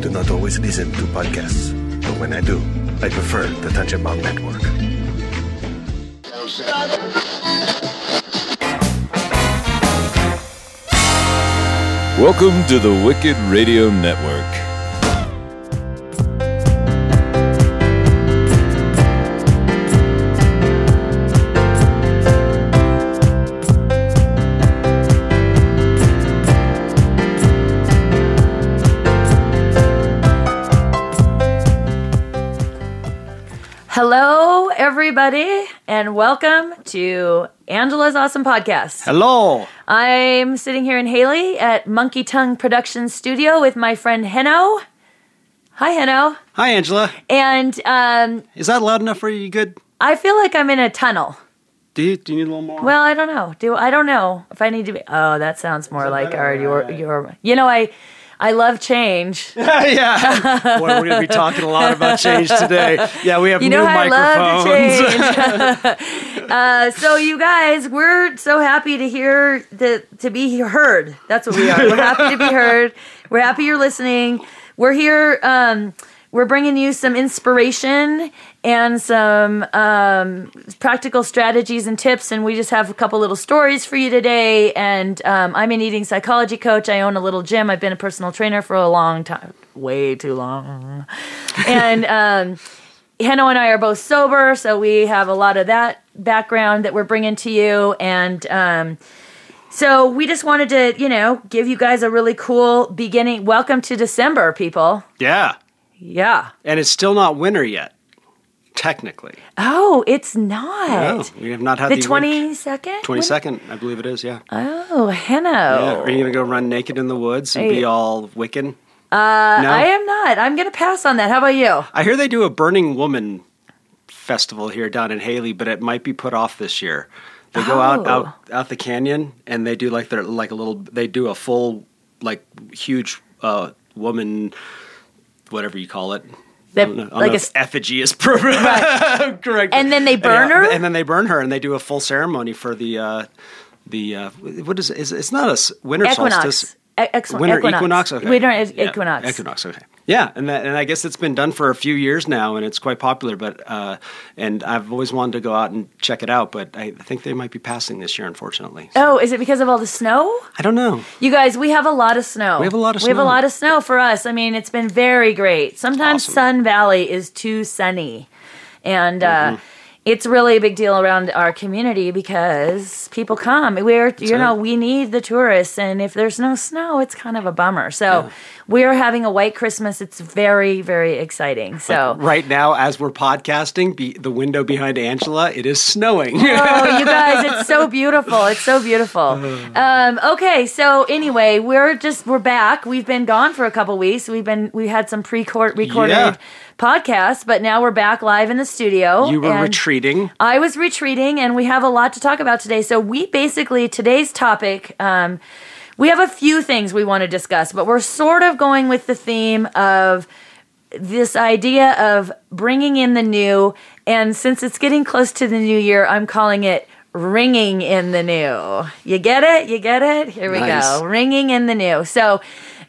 do not always listen to podcasts, but when I do, I prefer the Tanjabang Network. Welcome to the Wicked Radio Network. Everybody, and welcome to Angela's Awesome Podcast. Hello. I'm sitting here in Hailey at Monkey Tongue Productions Studio with my friend Heno. Hi, Heno. Hi, Angela. And um, Is that loud enough for you? You good? I feel like I'm in a tunnel. Do you, do you need a little more? Well, I don't know. Do I don't know if I need to be. Oh, that sounds more like our your your. You know, I I love change. yeah. Boy, we're going to be talking a lot about change today. Yeah, we have You new know I microphones. love to change. uh, so you guys, we're so happy to hear the to be heard. That's what we are. We're happy to be heard. We're happy you're listening. We're here. Um, we're bringing you some inspiration and some um, practical strategies and tips. And we just have a couple little stories for you today. And um, I'm an eating psychology coach. I own a little gym. I've been a personal trainer for a long time, way too long. And um, Heno and I are both sober, so we have a lot of that background that we're bringing to you. And um, so we just wanted to, you know, give you guys a really cool beginning. Welcome to December, people. Yeah. Yeah. And it's still not winter yet, technically. Oh, it's not. No, we have not had the the, twenty second. 22nd, I believe it is, yeah. Oh, Heno. yeah. Are you going to go run naked in the woods and be all Wiccan? Uh, no. I am not. I'm gonna pass on that. How about you? I hear they do a Burning Woman festival here down in Hailey, but it might be put off this year. They go out, Oh. out out the canyon and they do like their like a little they do a full like huge uh woman whatever you call it. That- I don't know, I don't like a effigy is correct. correct. And then they burn her? And then they burn her and they do a full ceremony for the uh the uh what is it? Is it's not a winter Equinox. solstice. E- ex- Winter equinox. equinox. Okay. Winter is Yeah, equinox. Equinox. Okay. Yeah, and that, and I guess it's been done for a few years now, and it's quite popular. But uh, and I've always wanted to go out and check it out, but I think they might be passing this year, unfortunately. Oh, is it because of all the snow? I don't know. You guys, we have a lot of snow. We have a lot of We have a snow. lot of snow for us. I mean, it's been very great. Sometimes Awesome. Sun Valley is too sunny. And Mm-hmm. uh, it's really a big deal around our community because people come. We're, you know, we need the tourists. And if there's no snow, it's kind of a bummer. So we're having a white Christmas. It's very, very exciting. So. Right now, as we're podcasting, be, the window behind Angela, it is snowing. oh, you guys, it's so beautiful. It's so beautiful. Um, okay, so anyway, we're just we're back. We've been gone for a couple weeks. We've been we had some pre-court recorded Yeah. Podcasts, but now we're back live in the studio. you were retreating. I was retreating, and we have a lot to talk about today. So we basically today's topic. Um, we have a few things we want to discuss, but we're sort of going with the theme of this idea of bringing in the new. And since it's getting close to the new year, I'm calling it ringing in the new. You get it? You get it? Here we Nice. go. Ringing in the new. So,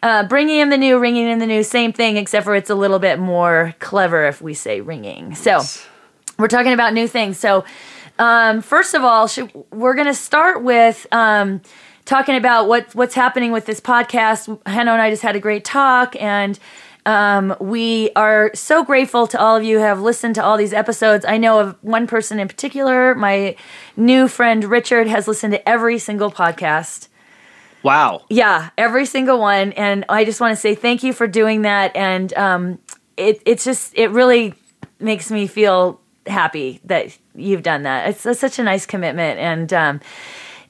uh, bringing in the new, ringing in the new, same thing, except for it's a little bit more clever if we say ringing. So, we're talking about new things. So, um, first of all, should, we're going to start with um, talking about what what's happening with this podcast. Hannah and I just had a great talk, and um, we are so grateful to all of you who have listened to all these episodes. I know of one person in particular, my new friend Richard has listened to every single podcast. Wow. Yeah, every single one. And I just want to say thank you for doing that. And um, it it's just it really makes me feel happy that you've done that. It's, it's such a nice commitment. And um,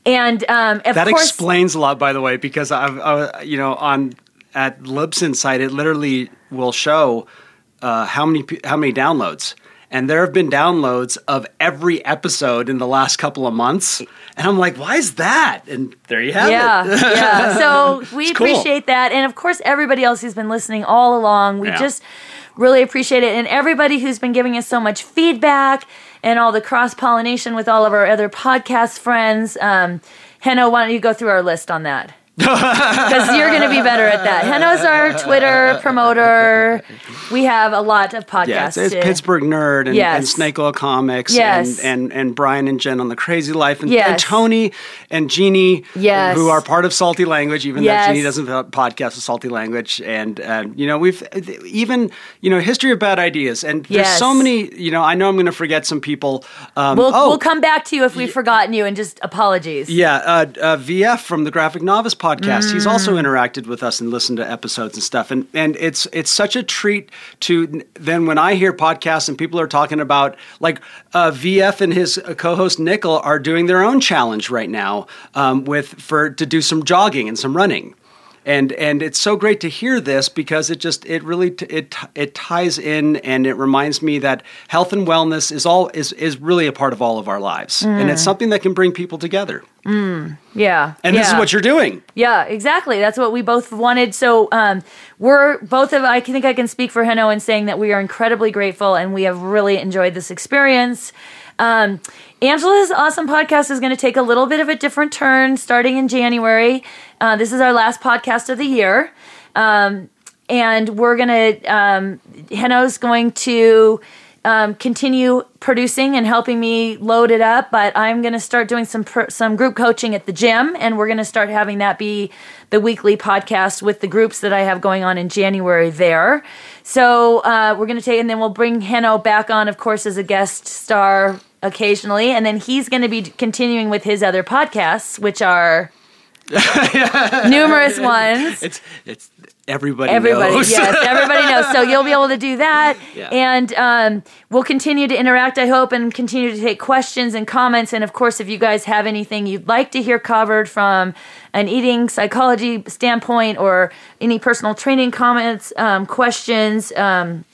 and um, of That course, explains a lot, by the way, because I've, uh, you know, on at Libsyn site, it literally will show uh, how many how many downloads, and there have been downloads of every episode in the last couple of months, and I'm like, why is that? And there you have yeah, it. yeah. So we cool. appreciate that, and of course, everybody else who's been listening all along. We Yeah. just really appreciate it, and everybody who's been giving us so much feedback and all the cross pollination with all of our other podcast friends. Um, Heno, why don't you go through our list on that? Because you're going to be better at that. Heno's our Twitter promoter. We have a lot of podcasts. Yeah, it's, Pittsburgh Nerd and, Yes. and Snake Oil Comics Yes. and, and, and Brian and Jen on the Crazy Life and, and Tony and Jeannie Yes. who are part of Salty Language, even Yes. though Jeannie doesn't have a podcast with Salty Language. And, um, you know, we've even, you know, History of Bad Ideas. And there's Yes. so many, you know, I know I'm going to forget some people. Um, We'll, oh, we'll come back to you if we've forgotten you and just apologies. Yeah, uh, uh, VF from the Graphic Novice podcast. He's Mm. also interacted with us and listened to episodes and stuff. And and it's it's such a treat to then when I hear podcasts and people are talking about like uh, VF and his co-host Nickel are doing their own challenge right now um, with for to do some jogging and some running. And and it's so great to hear this because it just it really t- it it ties in and it reminds me that health and wellness is all is is really a part of all of our lives and it's something that can bring people together. Yeah. And this is what you're doing. Yeah, exactly. That's what we both wanted. So um, we're both of. I think I can speak for Heno in saying that we are incredibly grateful and we have really enjoyed this experience. Um, Angela's awesome podcast is going to take a little bit of a different turn starting in January. Uh, this is our last podcast of the year. Um, and we're gonna um, Heno's going to um, continue producing and helping me load it up. But I'm gonna start doing some pr- some group coaching at the gym, and we're gonna start having that be the weekly podcast with the groups that I have going on in January there. So uh, we're gonna take, and then we'll bring Heno back on, of course, as a guest star occasionally, and then he's gonna be continuing with his other podcasts, which are. numerous ones It's it's everybody. Everybody, knows. yes, everybody knows. So you'll be able to do that, Yeah. and um, we'll continue to interact. I hope, and continue to take questions and comments. And of course, if you guys have anything you'd like to hear covered from an eating psychology standpoint, or any personal training comments, um, questions, um,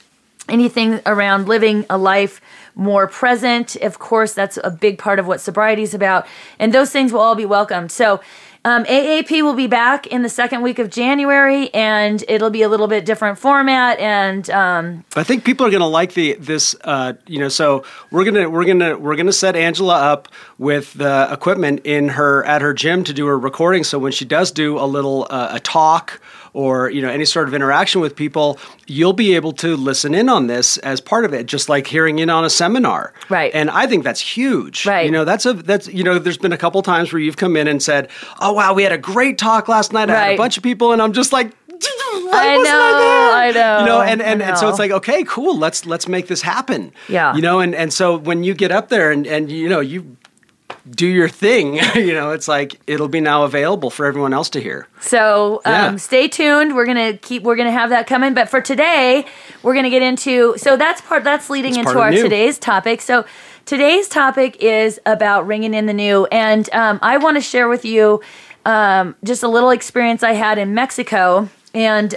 anything around living a life more present. Of course, that's a big part of what sobriety is about, and those things will all be welcomed. So. Um, AAP will be back in the second week of January, and it'll be a little bit different format. And um, I think people are going to like the this. Uh, you know, so we're gonna we're gonna we're gonna set Angela up with the equipment in her at her gym to do her recording. So when she does do a little uh, a talk or you know any sort of interaction with people, you'll be able to listen in on this as part of it, just like hearing in on a seminar. Right. And I think that's huge. Right. You know, that's a that's you know, there's been a couple times where you've come in and said, "Oh wow, we had a great talk last night. I had a bunch of people," and I'm just like. I know, there?" I know, You know, and, I and, and so it's like, okay, cool, let's let's make this happen. Yeah. You know, and, and so when you get up there and, and you know, you do your thing, you know, it's like it'll be now available for everyone else to hear. So um, Yeah. stay tuned. We're gonna keep. We're gonna have that coming. But for today, we're gonna get into. So that's part. That's leading into our new. today's topic. So today's topic is about ringing in the new, and um, I want to share with you um, just a little experience I had in Mexico, and.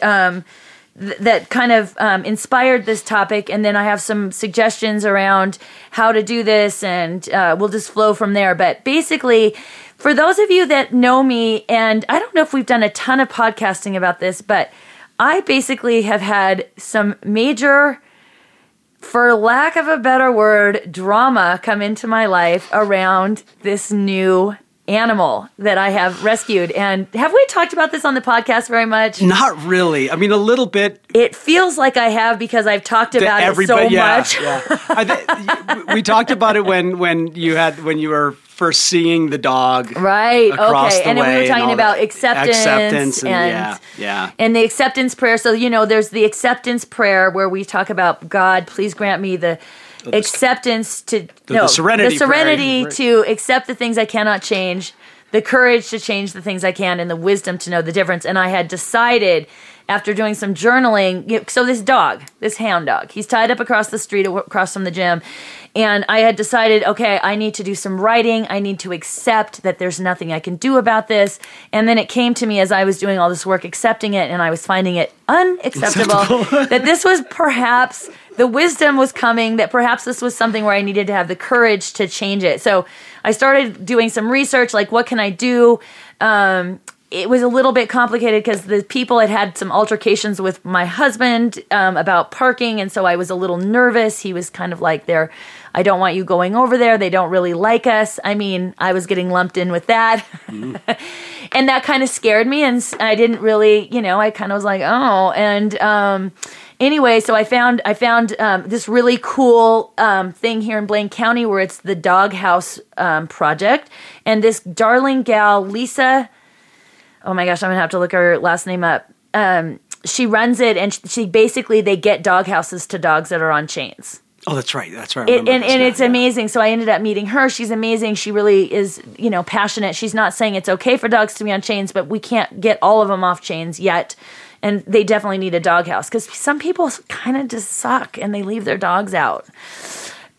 Th- that kind of um, inspired this topic, and then I have some suggestions around how to do this, and uh, we'll just flow from there. But basically, for those of you that know me, and I don't know if we've done a ton of podcasting about this, but I basically have had some major, for lack of a better word, drama come into my life around this new animal that I have rescued. And have we talked about this on the podcast very much? Not really. I mean, a little bit. It feels like I have because I've talked about it so everybody- yeah, much. yeah. I thi- we talked about it when when you had when you were first seeing the dog. Right. Okay. And then we were talking about acceptance, acceptance, and, and yeah, yeah. and the acceptance prayer. So you know, there's the acceptance prayer where we talk about God, please grant me the acceptance to no the serenity the serenity prayer. to accept the things I cannot change, the courage to change the things I can, and the wisdom to know the difference. And I had decided after doing some journaling. So this dog, this hound dog, he's tied up across the street across from the gym. And I had decided, okay, I need to do some writing. I need to accept that there's nothing I can do about this. And then it came to me as I was doing all this work, accepting it, and I was finding it unacceptable that this was perhaps the wisdom was coming, that perhaps this was something where I needed to have the courage to change it. So I started doing some research, like what can I do? Um, it was a little bit complicated because the people had had some altercations with my husband um, about parking, and so I was a little nervous. He was kind of like, "There, I don't want you going over there. They don't really like us." I mean, I was getting lumped in with that, and that kind of scared me, and I didn't really, you know, I kind of was like, "Oh," and um, anyway, so I found I found um, this really cool um, thing here in Blaine County where it's the Doghouse um, Project, and this darling gal Lisa oh my gosh, I'm gonna have to look her last name up. Um, she runs it, and sh- she basically they get dog houses to dogs that are on chains. Oh, that's right. That's right. It, and and now, it's yeah. amazing. So I ended up meeting her. She's amazing. She really is, you know, passionate. She's not saying it's okay for dogs to be on chains, but we can't get all of them off chains yet. And they definitely need a doghouse because some people kind of just suck and they leave their dogs out.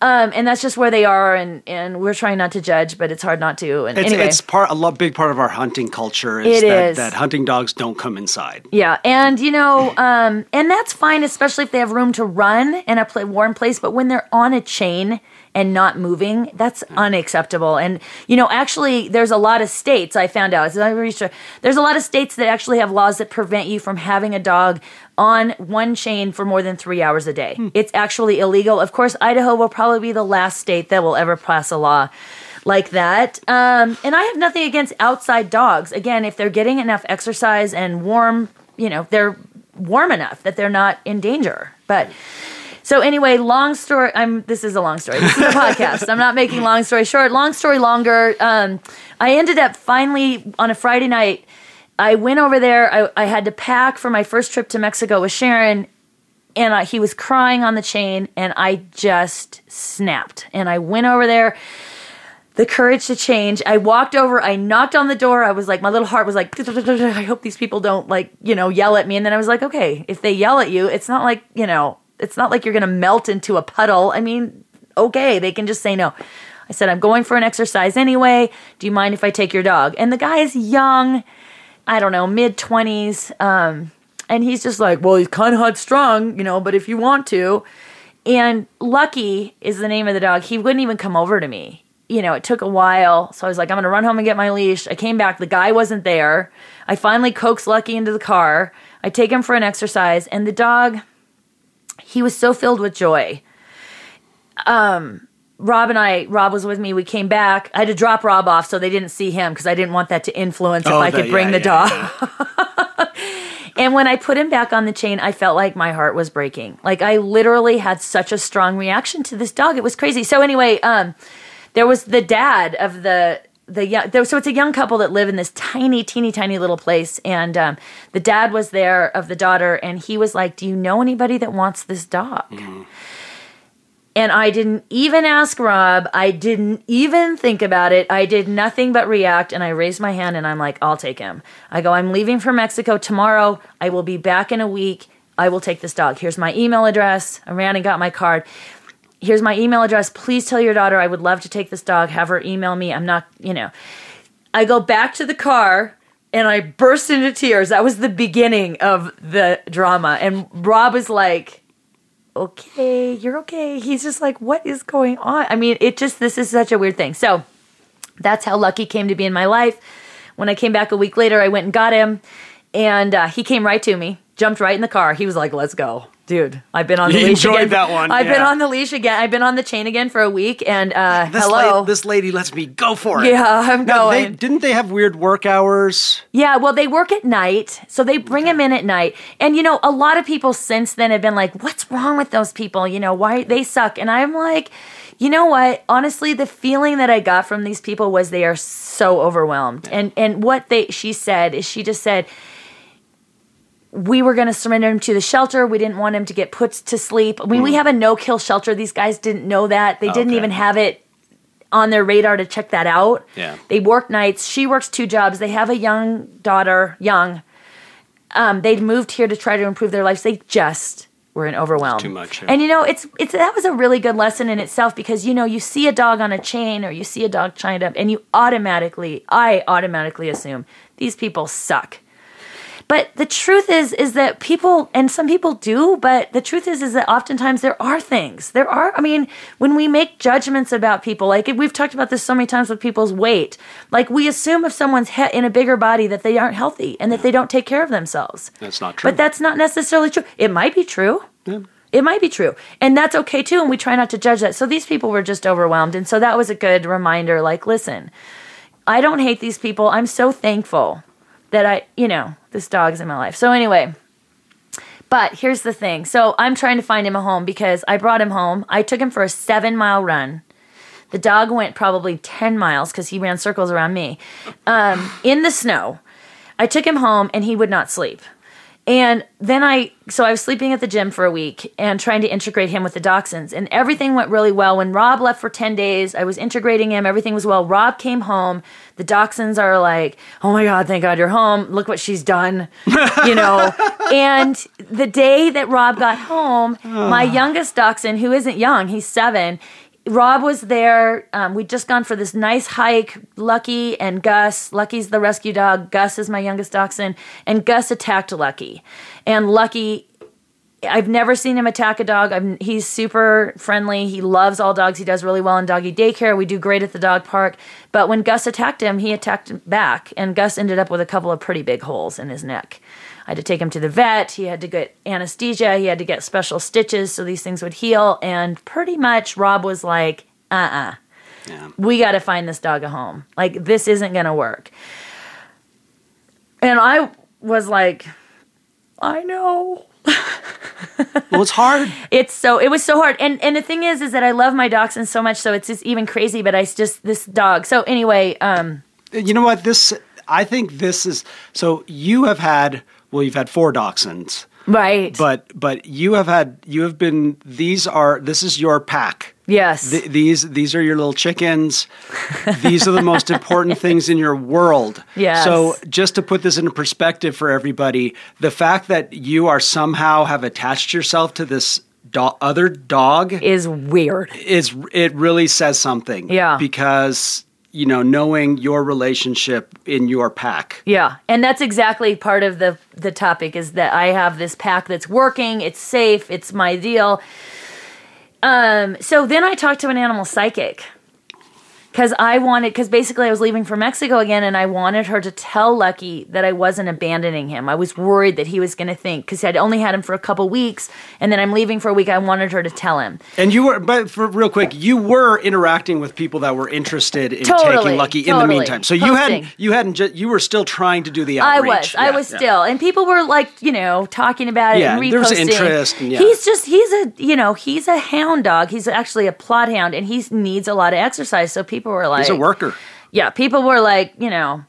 Um, and that's just where they are, and, and we're trying not to judge, but it's hard not to. And It's, anyway, it's part a lo- big part of our hunting culture is It that, is. that hunting dogs don't come inside. Yeah, and you know, um, and that's fine, especially if they have room to run in a warm place. But when they're on a chain and not moving, that's unacceptable. And you know, actually, there's a lot of states I found out. As I researched, there's a lot of states that actually have laws that prevent you from having a dog on one chain for more than three hours a day. It's actually illegal. Of course, Idaho will probably be the last state that will ever pass a law like that. Um, and I have nothing against outside dogs. Again, if they're getting enough exercise and warm, you know, they're warm enough that they're not in danger. But so anyway, long story. I'm. This is a long story. This is a podcast. I'm not making long story short. Long story longer. Um, I ended up finally on a Friday night. I went over there. I, I had to pack for my first trip to Mexico with Sharon, and I, he was crying on the chain, and I just snapped. And I went over there the courage to change. I walked over, I knocked on the door. I was like, my little heart was like, I hope these people don't like, you know, yell at me. And then I was like, okay, if they yell at you, it's not like, you know, it's not like you're going to melt into a puddle. I mean, okay, they can just say no. I said, I'm going for an exercise anyway. Do you mind if I take your dog? And the guy is young, I don't know, mid 20s. Um, and he's just like, well, he's kind of hot strong, you know, but if you want to. And Lucky is the name of the dog. He wouldn't even come over to me. You know, it took a while. So I was like, I'm going to run home and get my leash. I came back. The guy wasn't there. I finally coaxed Lucky into the car. I take him for an exercise. And the dog, he was so filled with joy. Um, Rob and I, Rob was with me. We came back. I had to drop Rob off so they didn't see him because I didn't want that to influence if Oh, I the- could bring yeah, the yeah, dog. And when I put him back on the chain, I felt like my heart was breaking. Like I literally had such a strong reaction to this dog. It was crazy. So anyway, um, there was the dad of the the young. So it's a young couple that live in this tiny, teeny, tiny little place, and um, the dad was there of the daughter, and he was like, "Do you know anybody that wants this dog?" And I didn't even ask Rob. I didn't even think about it. I did nothing but react. And I raised my hand and I'm like, I'll take him. I go, I'm leaving for Mexico tomorrow. I will be back in a week. I will take this dog. Here's my email address. I ran and got my card. Here's my email address. Please tell your daughter I would love to take this dog. Have her email me. I'm not, you know. I go back to the car and I burst into tears. That was the beginning of the drama. And Rob was like, okay, you're okay. He's just like, what is going on? I mean, it just, this is such a weird thing. So that's how Lucky came to be in my life. When I came back a week later, I went and got him, and uh, he came right to me, jumped right in the car. He was like, let's go. Dude, I've been on the He leash enjoyed again. that one, I've been on the leash again. I've been on the chain again for a week, and uh, This, hello. la- this lady lets me go for it. Yeah, I'm Now, they- going. didn't they have weird work hours? Yeah, well, they work at night, so they bring him in at night. And you know, a lot of people since then have been like, "What's wrong with those people? You know, why they suck?" And I'm like, you know what? Honestly, the feeling that I got from these people was they are so overwhelmed. And and what they she said is she just said we were going to surrender him to the shelter. We didn't want him to get put to sleep. I mean, we have a no kill shelter. These guys didn't know that. They didn't Okay. even have it on their radar to check that out. Yeah. They work nights. She works two jobs. They have a young daughter, young. Um, they'd moved here to try to improve their lives. They just were in overwhelm. too much, yeah. And you know, it's it's that was a really good lesson in itself because you know you see a dog on a chain or you see a dog chained up, and you automatically, I automatically assume these people suck. But the truth is, is that people, and some people do, but the truth is, is that oftentimes there are things. There are, I mean, when we make judgments about people, like we've talked about this so many times with people's weight, like we assume if someone's he- in a bigger body that they aren't healthy and that they don't take care of themselves. That's not true. But that's not necessarily true. It might be true. Yeah. It might be true. And that's okay too. And we try not to judge that. So these people were just overwhelmed. And so that was a good reminder like, listen, I don't hate these people. I'm so thankful that I, you know, this dog's in my life. So anyway, but here's the thing. So I'm trying to find him a home because I brought him home. I took him for a seven mile run. The dog went probably 10 miles because he ran circles around me um, in the snow. I took him home and he would not sleep. And then I, so I was sleeping at the gym for a week and trying to integrate him with the dachshunds. And everything went really well. When Rob left for 10 days, I was integrating him. Everything was well. Rob came home. The dachshunds are like, oh my God, thank God you're home. Look what she's done. you know? And the day that Rob got home, my youngest dachshund, who isn't young, he's seven, Rob was there. Um, we'd just gone for this nice hike. Lucky and Gus. Lucky's the rescue dog. Gus is my youngest dachshund. And Gus attacked Lucky. And Lucky, I've never seen him attack a dog. I'm, he's super friendly. He loves all dogs. He does really well in doggy daycare. We do great at the dog park. But when Gus attacked him, he attacked back. And Gus ended up with a couple of pretty big holes in his neck. I had to take him to the vet. He had to get anesthesia. He had to get special stitches so these things would heal. And pretty much Rob was like, uh uh We got to find this dog a home. Like, this isn't going to work. And I was like, I know. well, it's hard. It's so it was so hard. And and the thing is is that I love my dachshunds so much so it's just even crazy, but I just this dog. So anyway, um You know what? This I think this is so. You have had well, you've had four dachshunds, right. but but you have had you have been. These are this is your pack. yes. Th- these these are your little chickens. these are the most important things in your world. Yes. So just to put this into perspective for everybody, the fact that you are somehow have attached yourself to this do- other dog is weird. is it really says something. Yeah. Because you know knowing your relationship in your pack. Yeah, and that's exactly part of the the topic is that I have this pack that's working, it's safe, it's my deal. Um, so then I talked to an animal psychic because I wanted because basically I was leaving for Mexico again, and I wanted her to tell Lucky that I wasn't abandoning him. I was worried that he was going to think because I'd only had him for a couple weeks, and then I'm leaving for a week. I wanted her to tell him. And you were, but for real quick, you were interacting with people that were interested in Totally, taking Lucky in the meantime. So you Posting. hadn't, you hadn't, ju- you were still trying to do the outreach. I was. I was yeah. still. And people were like, you know, talking about it Yeah, and reposting. there was interest and yeah. He's just he's a you know, he's a hound dog. He's actually a Plott hound and he needs a lot of exercise. So people were like He's a worker. Yeah, people were like, you know,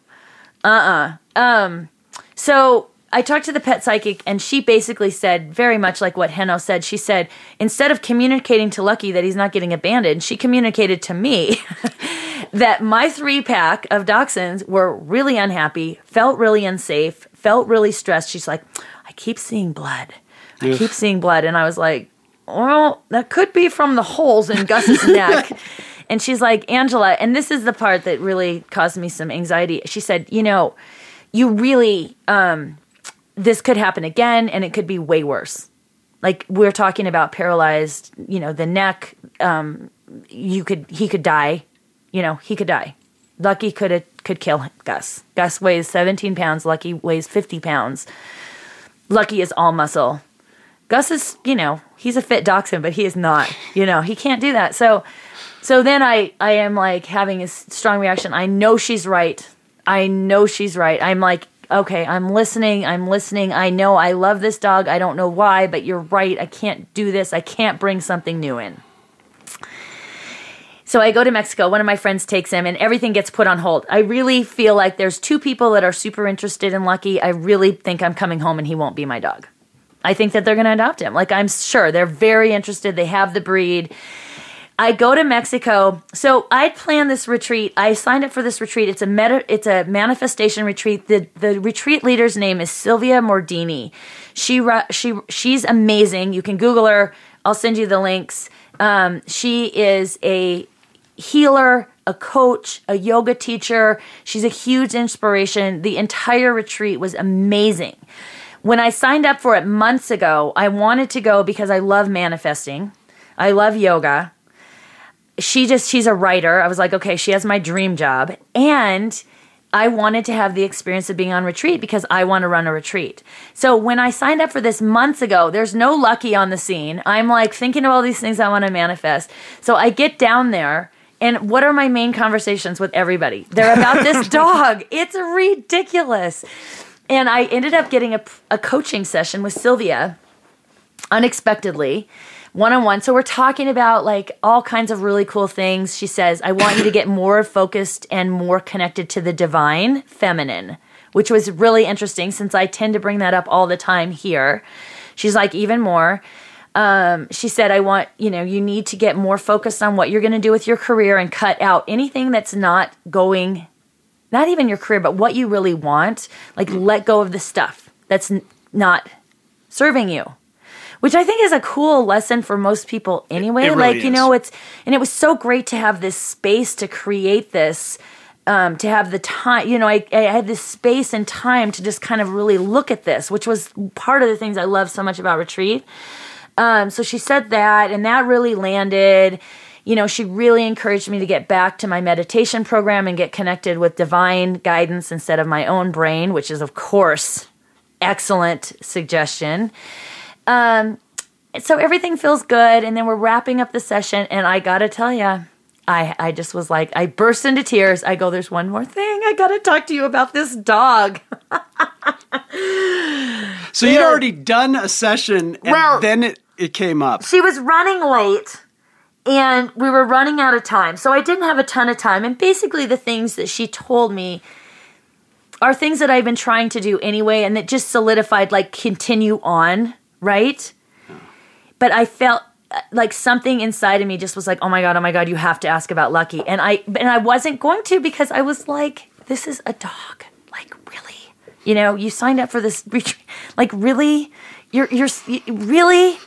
uh uh Um so I talked to the pet psychic and she basically said very much like what Heno said. She said instead of communicating to Lucky that he's not getting abandoned, she communicated to me that my three pack of dachshunds were really unhappy, felt really unsafe, felt really stressed. She's like, I keep seeing blood. I keep seeing blood. And I was like, well, that could be from the holes in Gus's neck. And she's like, Angela, and this is the part that really caused me some anxiety. She said, you know, you really, um, this could happen again and it could be way worse. Like we're talking about paralyzed, you know, the neck, um, you could, he could die, you know, he could die. Lucky could could kill Gus. Gus weighs 17 pounds. Lucky weighs 50 pounds. Lucky is all muscle. Gus is, you know, he's a fit dachshund, but he is not. You know, he can't do that. So, so then I, I am like having a strong reaction. I know she's right. I know she's right. I'm like, okay, I'm listening. I'm listening. I know I love this dog. I don't know why, but you're right. I can't do this. I can't bring something new in. So I go to Mexico. One of my friends takes him, and everything gets put on hold. I really feel like there's two people that are super interested in Lucky. I really think I'm coming home and he won't be my dog. I think that they're going to adopt him. Like I'm sure they're very interested. They have the breed. I go to Mexico. So I planned this retreat. I signed up for this retreat. It's a meta, it's a manifestation retreat. The the retreat leader's name is Sylvia Mordini. She she she's amazing. You can Google her. I'll send you the links. Um, she is a healer, a coach, a yoga teacher. She's a huge inspiration. The entire retreat was amazing. When I signed up for it months ago, I wanted to go because I love manifesting. I love yoga. She just, she's a writer. I was like, okay, she has my dream job. And I wanted to have the experience of being on retreat because I want to run a retreat. So when I signed up for this months ago, there's no lucky on the scene. I'm like thinking of all these things I want to manifest. So I get down there and what are my main conversations with everybody? They're about this dog. It's ridiculous. And I ended up getting a, a coaching session with Sylvia unexpectedly one on one. So we're talking about like all kinds of really cool things. She says, I want you to get more focused and more connected to the divine feminine, which was really interesting since I tend to bring that up all the time here. She's like, even more. Um, she said, I want, you know, you need to get more focused on what you're going to do with your career and cut out anything that's not going, not even your career, but what you really want. Like, let go of the stuff that's n- not serving you which I think is a cool lesson for most people anyway. it really like, you is. know, it's, and it was so great to have this space to create this, um, to have the time, you know, I, I had this space and time to just kind of really look at this, which was part of the things I love so much about retreat. Um, so she said that, and that really landed. You know, she really encouraged me to get back to my meditation program and get connected with divine guidance instead of my own brain, which is, of course, excellent suggestion. Um, so everything feels good, and then we're wrapping up the session, and I gotta tell you, I I just was like, I burst into tears. I go, "There's one more thing. I gotta talk to you about this dog." So you'd already done a session, and Well- then it, it came up. she was running late and we were running out of time. So I didn't have a ton of time. And basically, the things that she told me are things that I've been trying to do anyway and that just solidified, like, continue on, right? But I felt uh, like something inside of me just was like, oh my God, oh my God, you have to ask about Lucky. And I, and I wasn't going to because I was like, this is a dog. Like, really? You know, you signed up for this retreat. Like, really? You're, you're, really?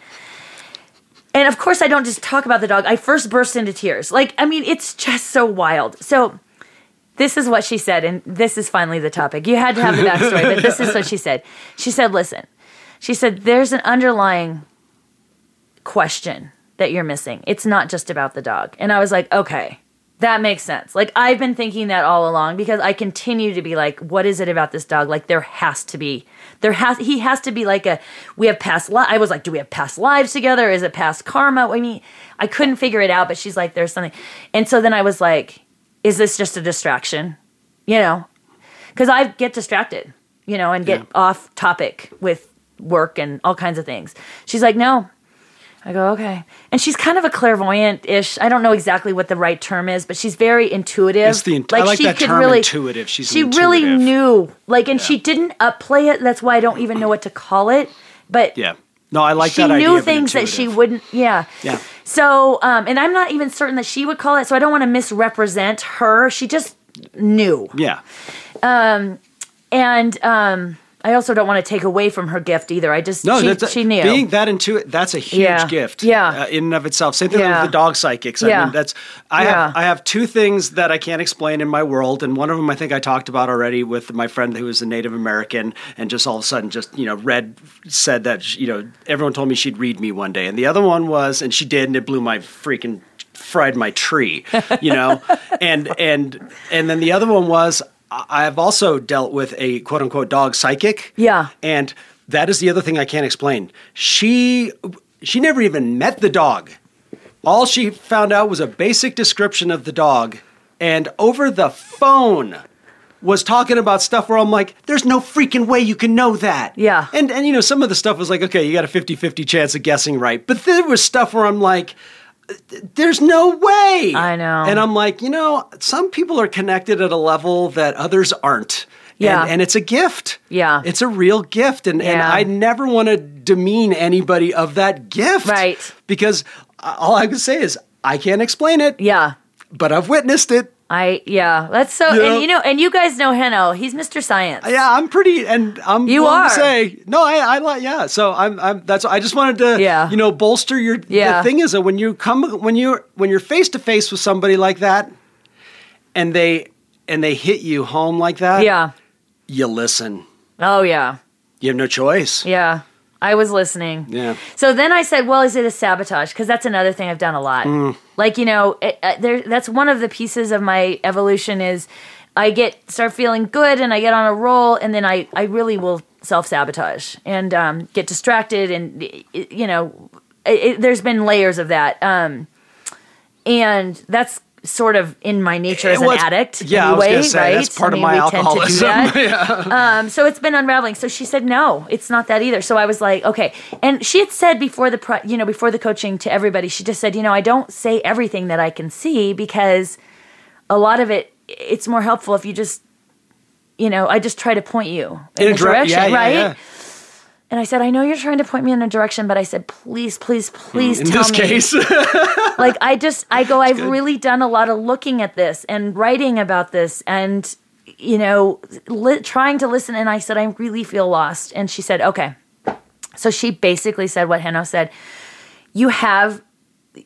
And of course, I don't just talk about the dog. I first burst into tears. Like, I mean, it's just so wild. So, this is what she said, and this is finally the topic. You had to have the backstory, but this is what she said. She said, Listen, she said, there's an underlying question that you're missing. It's not just about the dog. And I was like, Okay, that makes sense. Like, I've been thinking that all along because I continue to be like, What is it about this dog? Like, there has to be. There has he has to be like a we have past li- I was like, do we have past lives together? Is it past karma? I mean, I couldn't figure it out, but she's like, there's something. And so then I was like, is this just a distraction? You know, because I get distracted, you know, and get Yeah. off topic with work and all kinds of things. She's like, no. I go, okay. And she's kind of a clairvoyant ish. I don't know exactly what the right term is, but she's very intuitive. It's the int- I like that term, intuitive. She's she really knew, like, and she didn't upplay it. That's why I don't even know what to call it. But Yeah. No, I like she that idea. knew things that she wouldn't yeah Yeah. so um and i'm not even certain that she would call it so i don't want to misrepresent her she just knew Yeah. Um, and um i also don't want to take away from her gift either i just No, she, that's a, she knew being that intuitive. That's a huge Yeah. gift. Yeah. uh, in and of itself. Same thing Yeah. with the dog psychics. I Yeah. mean, that's I Yeah. have I have two things that I can't explain in my world, and one of them I think I talked about already with my friend who was a Native American, and just all of a sudden just you know read said that you know everyone told me she'd read me one day, and the other one was, and she did, and it blew my freaking fried my tree, you know, and and and then the other one was. I- I've also dealt with a quote unquote dog psychic. Yeah. And that is the other thing I can't explain. She she never even met the dog. All she found out was a basic description of the dog and over the phone was talking about stuff where I'm like, there's no freaking way you can know that. Yeah. And and you know, some of the stuff was like, okay, you got a 50-50 chance of guessing right. But there was stuff where I'm like, there's no way. I know. And I'm like, you know, some people are connected at a level that others aren't. Yeah. And, and it's a gift. Yeah. It's a real gift. And, and I never want to demean anybody of that gift. Right. Because uh, all I can say is, I can't explain it, yeah but I've witnessed it. I yeah that's so You know- and you know and you guys know heno he's mr science Yeah, I'm pretty, and I'm You are. to say no. I, I like, yeah. So I'm, I'm. That's. I just wanted to, Yeah. you know, bolster your. Yeah. The thing is that when you come, when you, when you're face to face with somebody like that, and they and they hit you home like that, Yeah. you listen. Oh yeah. You have no choice. Yeah. I was listening. Yeah. So then I said, well, is it a sabotage? Because that's another thing I've done a lot. Mm. Like, you know, it, uh, there, that's one of the pieces of my evolution is I get start feeling good and I get on a roll and then I, I really will self sabotage and um, get distracted and, you know, it, it- there's been layers of that. Um, and that's sort of in my nature as Well, an addict. yeah, I was anyway, say, right? that's part I of my we tend to do alcoholism. that. Um, so it's been unraveling. So she said, no, it's not that either. So I was like, okay. And she had said before the, you know, before the coaching to everybody, she just said, you know, I don't say everything that I can see because a lot of it, it's more helpful if you just, you know, I just try to point you in, In a a dire- direction, yeah, yeah, right? And I said, I know you're trying to point me in a direction, but I said, please, please, please In tell me. In this case, like I just I go I've really done a lot of looking at this and writing about this and you know li- trying to listen. And I said I really feel lost. And she said okay. So she basically said what Heno said. You have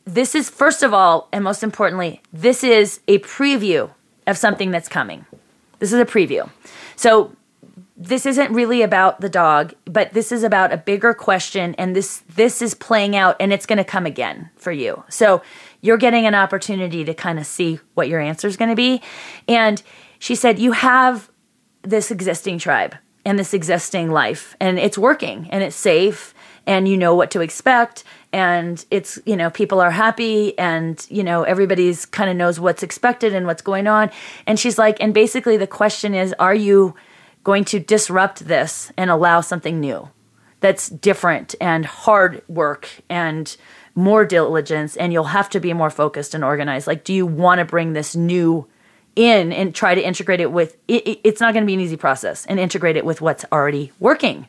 this is first of all and most importantly this is a preview of something that's coming. This is a preview. So this isn't really about the dog, but this is about a bigger question and this this is playing out and it's going to come again for you. So you're getting an opportunity to kind of see what your answer is going to be. And she said you have this existing tribe and this existing life and it's working and it's safe and you know what to expect and it's you know people are happy and you know everybody's kind of knows what's expected and what's going on and she's like and basically the question is are you going to disrupt this and allow something new that's different and hard work and more diligence and you'll have to be more focused and organized. Like do you want to bring this new in and try to integrate it with it, it- it's not going to be an easy process and integrate it with what's already working.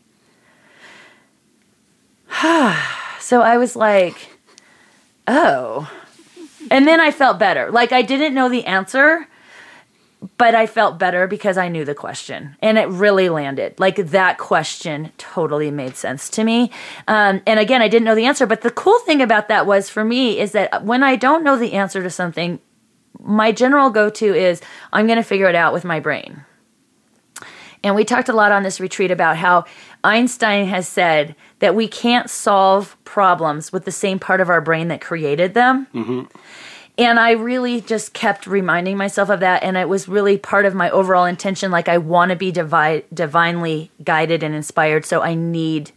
So i was like oh. And then i felt better. Like i didn't know the answer but I felt better because I knew the question and it really landed. Like that question totally made sense to me. Um, and again, I didn't know the answer, but the cool thing about that was for me is that when I don't know the answer to something, my general go to is I'm going to figure it out with my brain. And we talked a lot on this retreat about how Einstein has said that we can't solve problems with the same part of our brain that created them. And I really just kept reminding myself of that. And it was really part of my overall intention. Like, I want to be divi- divinely guided and inspired. So I need.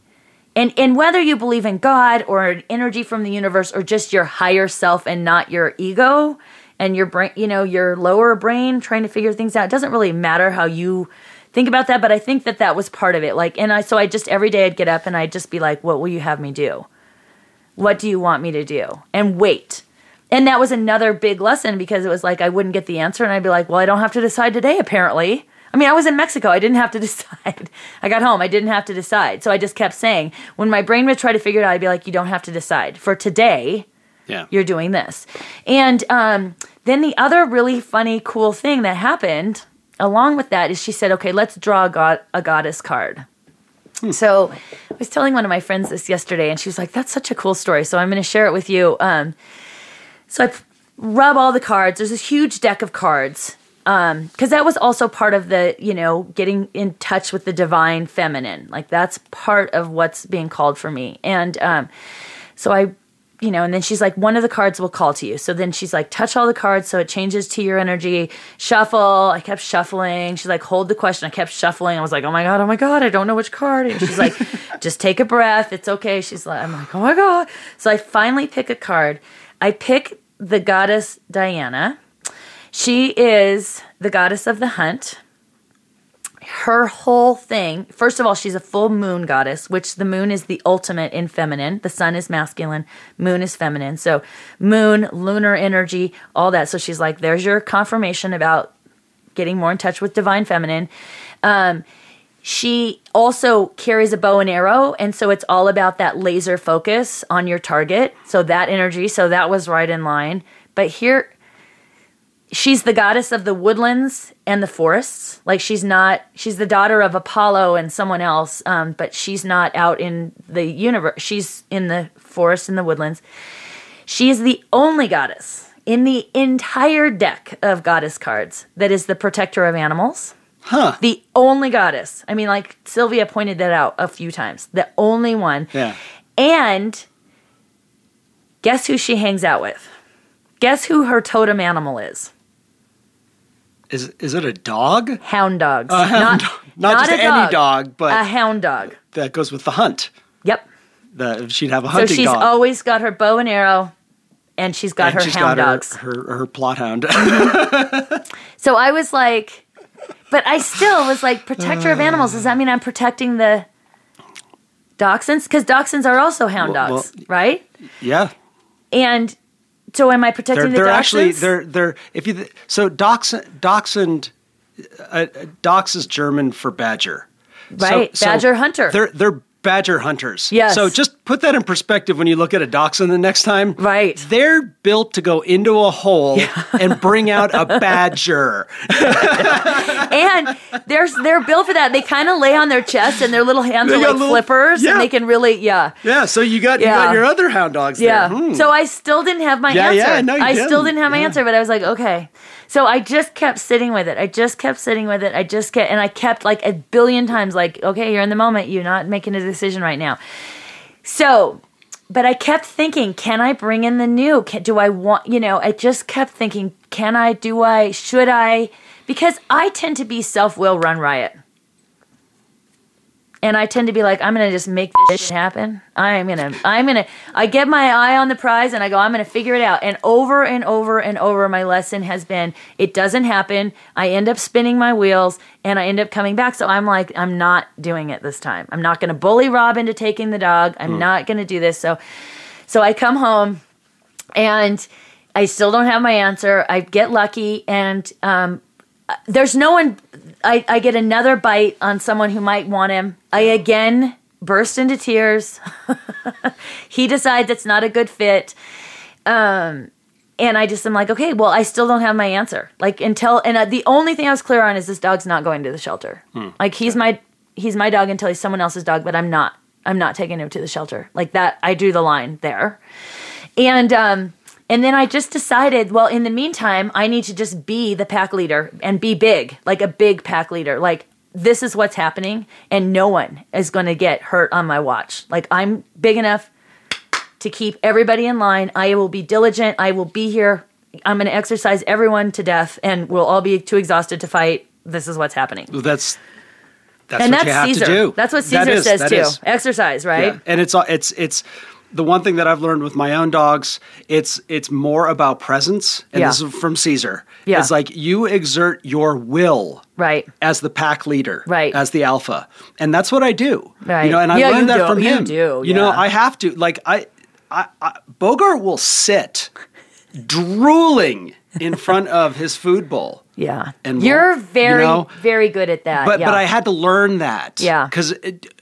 And, and whether you believe in God or an energy from the universe or just your higher self and not your ego and your brain, you know, your lower brain trying to figure things out, it doesn't really matter how you think about that. But I think that that was part of it. Like, and I, so I just, every day I'd get up and I'd just be like, what will you have me do? What do you want me to do? And wait. And that was another big lesson because it was like I wouldn't get the answer and I'd be like, well, I don't have to decide today, apparently. I mean, I was in Mexico. I didn't have to decide. I got home. I didn't have to decide. So I just kept saying, when my brain would try to figure it out, I'd be like, you don't have to decide. For today, yeah. you're doing this. And um, then the other really funny, cool thing that happened along with that is she said, okay, let's draw a, god- a goddess card. So I was telling one of my friends this yesterday, and she was like, that's such a cool story. So I'm going to share it with you. Um, so I rub all the cards. There's this huge deck of cards. Um, because that was also part of the, you know, getting in touch with the divine feminine. Like that's part of what's being called for me. And um, so I, you know, and then she's like, one of the cards will call to you. So then she's like, touch all the cards so it changes to your energy. Shuffle. I kept shuffling. She's like, hold the question. I kept shuffling. I was like, oh my God, oh my God, I don't know which card. And she's like, just take a breath. It's okay. She's like, I'm like, oh my God. So I finally pick a card. I pick the goddess Diana. She is the goddess of the hunt. Her whole thing, first of all, she's a full moon goddess, which the moon is the ultimate in feminine. The sun is masculine, moon is feminine. So, moon, lunar energy, all that. So, she's like, there's your confirmation about getting more in touch with divine feminine. Um, she also carries a bow and arrow, and so it's all about that laser focus on your target. So, that energy, so that was right in line. But here, she's the goddess of the woodlands and the forests. Like she's not, she's the daughter of Apollo and someone else, um, but she's not out in the universe. She's in the forest and the woodlands. She is the only goddess in the entire deck of goddess cards that is the protector of animals. Huh. The only goddess. I mean, like Sylvia pointed that out a few times. The only one. Yeah. And guess who she hangs out with? Guess who her totem animal is? Is is it a dog? Hound dogs. A hound dog. Not just a any dog, but- a hound dog. That goes with the hunt. Yep. The, she'd have a hunting So she's dog. always got her bow and arrow, and she's got and her she's hound got her, dogs. Her, her Plott hound. Mm-hmm. So I was like, but I still was like, protector of animals. Does that mean I'm protecting the dachshunds? Because dachshunds are also hound Well- dogs, well- right? yeah. And so am I They're, protecting the they're dachshunds? actually they're they're if you so dachshund dachshund uh, uh, dachs is German for badger. Right, badger hunter. They're they're badger hunters. Yes. So just put that in perspective when you look at a dachshund the next time. Right. They're built to go into a hole and bring out a badger. and they're they're built for that. They kind of lay on their chest, and their little hands They are like little- flippers, yeah. and they can really, yeah. Yeah. So you got you got your other hound dogs Yeah. there. Hmm. So I still didn't have my Yeah, answer. yeah, no, you I still didn't. didn't have my answer, but I was like, okay. So I just kept sitting with it. I just kept sitting with it. I just kept, and I kept like a billion times, like, okay, you're in the moment. You're not making a decision right now. So, but I kept thinking, can I bring in the new? Can, do I want, you know, I just kept thinking, can I, do I, should I? Because I tend to be self will run riot. And I tend to be like, I'm gonna just make this shit happen. I'm gonna, I'm gonna, I get my eye on the prize and I go, I'm gonna figure it out. And over and over and over, my lesson has been, it doesn't happen. I end up spinning my wheels and I end up coming back. So I'm like, I'm not doing it this time. I'm not gonna bully Rob into taking the dog. I'm not gonna do this. So, so I come home and I still don't have my answer. I get lucky, and um, there's no one. I, I get another bite on someone who might want him. I again burst into tears. he decides it's not a good fit. Um, and I just am like, okay, well, I still don't have my answer. Like until, and uh, the only thing I was clear on is this dog's not going to the shelter. Like he's my he's my dog until he's someone else's dog, but I'm not. I'm not taking him to the shelter. Like that, I drew the line there. And um, and then I just decided, well, in the meantime, I need to just be the pack leader and be big, like a big pack leader. Like this is what's happening, and no one is going to get hurt on my watch. Like I'm big enough to keep everybody in line. I will be diligent. I will be here. I'm going to exercise everyone to death, and we'll all be too exhausted to fight. This is what's happening. Well, that's that's and what that's you have Cesar. to do. That's what Cesar is- says that too. is. Exercise, right? Yeah. And it's all- it's it's the one thing that I've learned with my own dogs. It's it's more about presence, and Yeah. this is from Cesar. Yeah. It's like you exert your will Right. as the pack leader, Right. As the alpha, and that's what I do, Right. You know, and I Yeah, learned that do. from You him. do, You know. I have to like I, I, I Bogart will sit drooling in front of his food bowl. Yeah. And You're we'll- you very, know, very good at that. but yeah. but I had to learn that. Yeah. because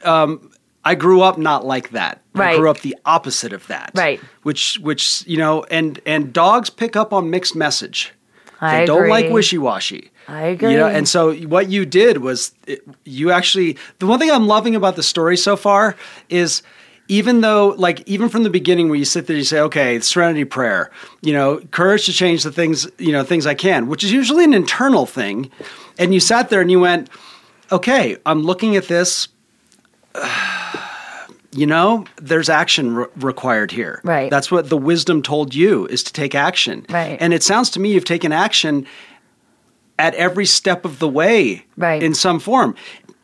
um, I grew up not like that. I grew up the opposite of that. Right. Which which you know, and and dogs pick up on mixed message. I They don't like wishy washy. I agree. You know, and so what you did was it, you actually the one thing I'm loving about the story so far is even though like even from the beginning where you sit there and you say okay serenity prayer you know courage to change the things you know things i can which is usually an internal thing and you sat there and you went okay i'm looking at this you know there's action re- required here Right. that's what the wisdom told you is to take action Right. and it sounds to me you've taken action at every step of the way Right. in some form.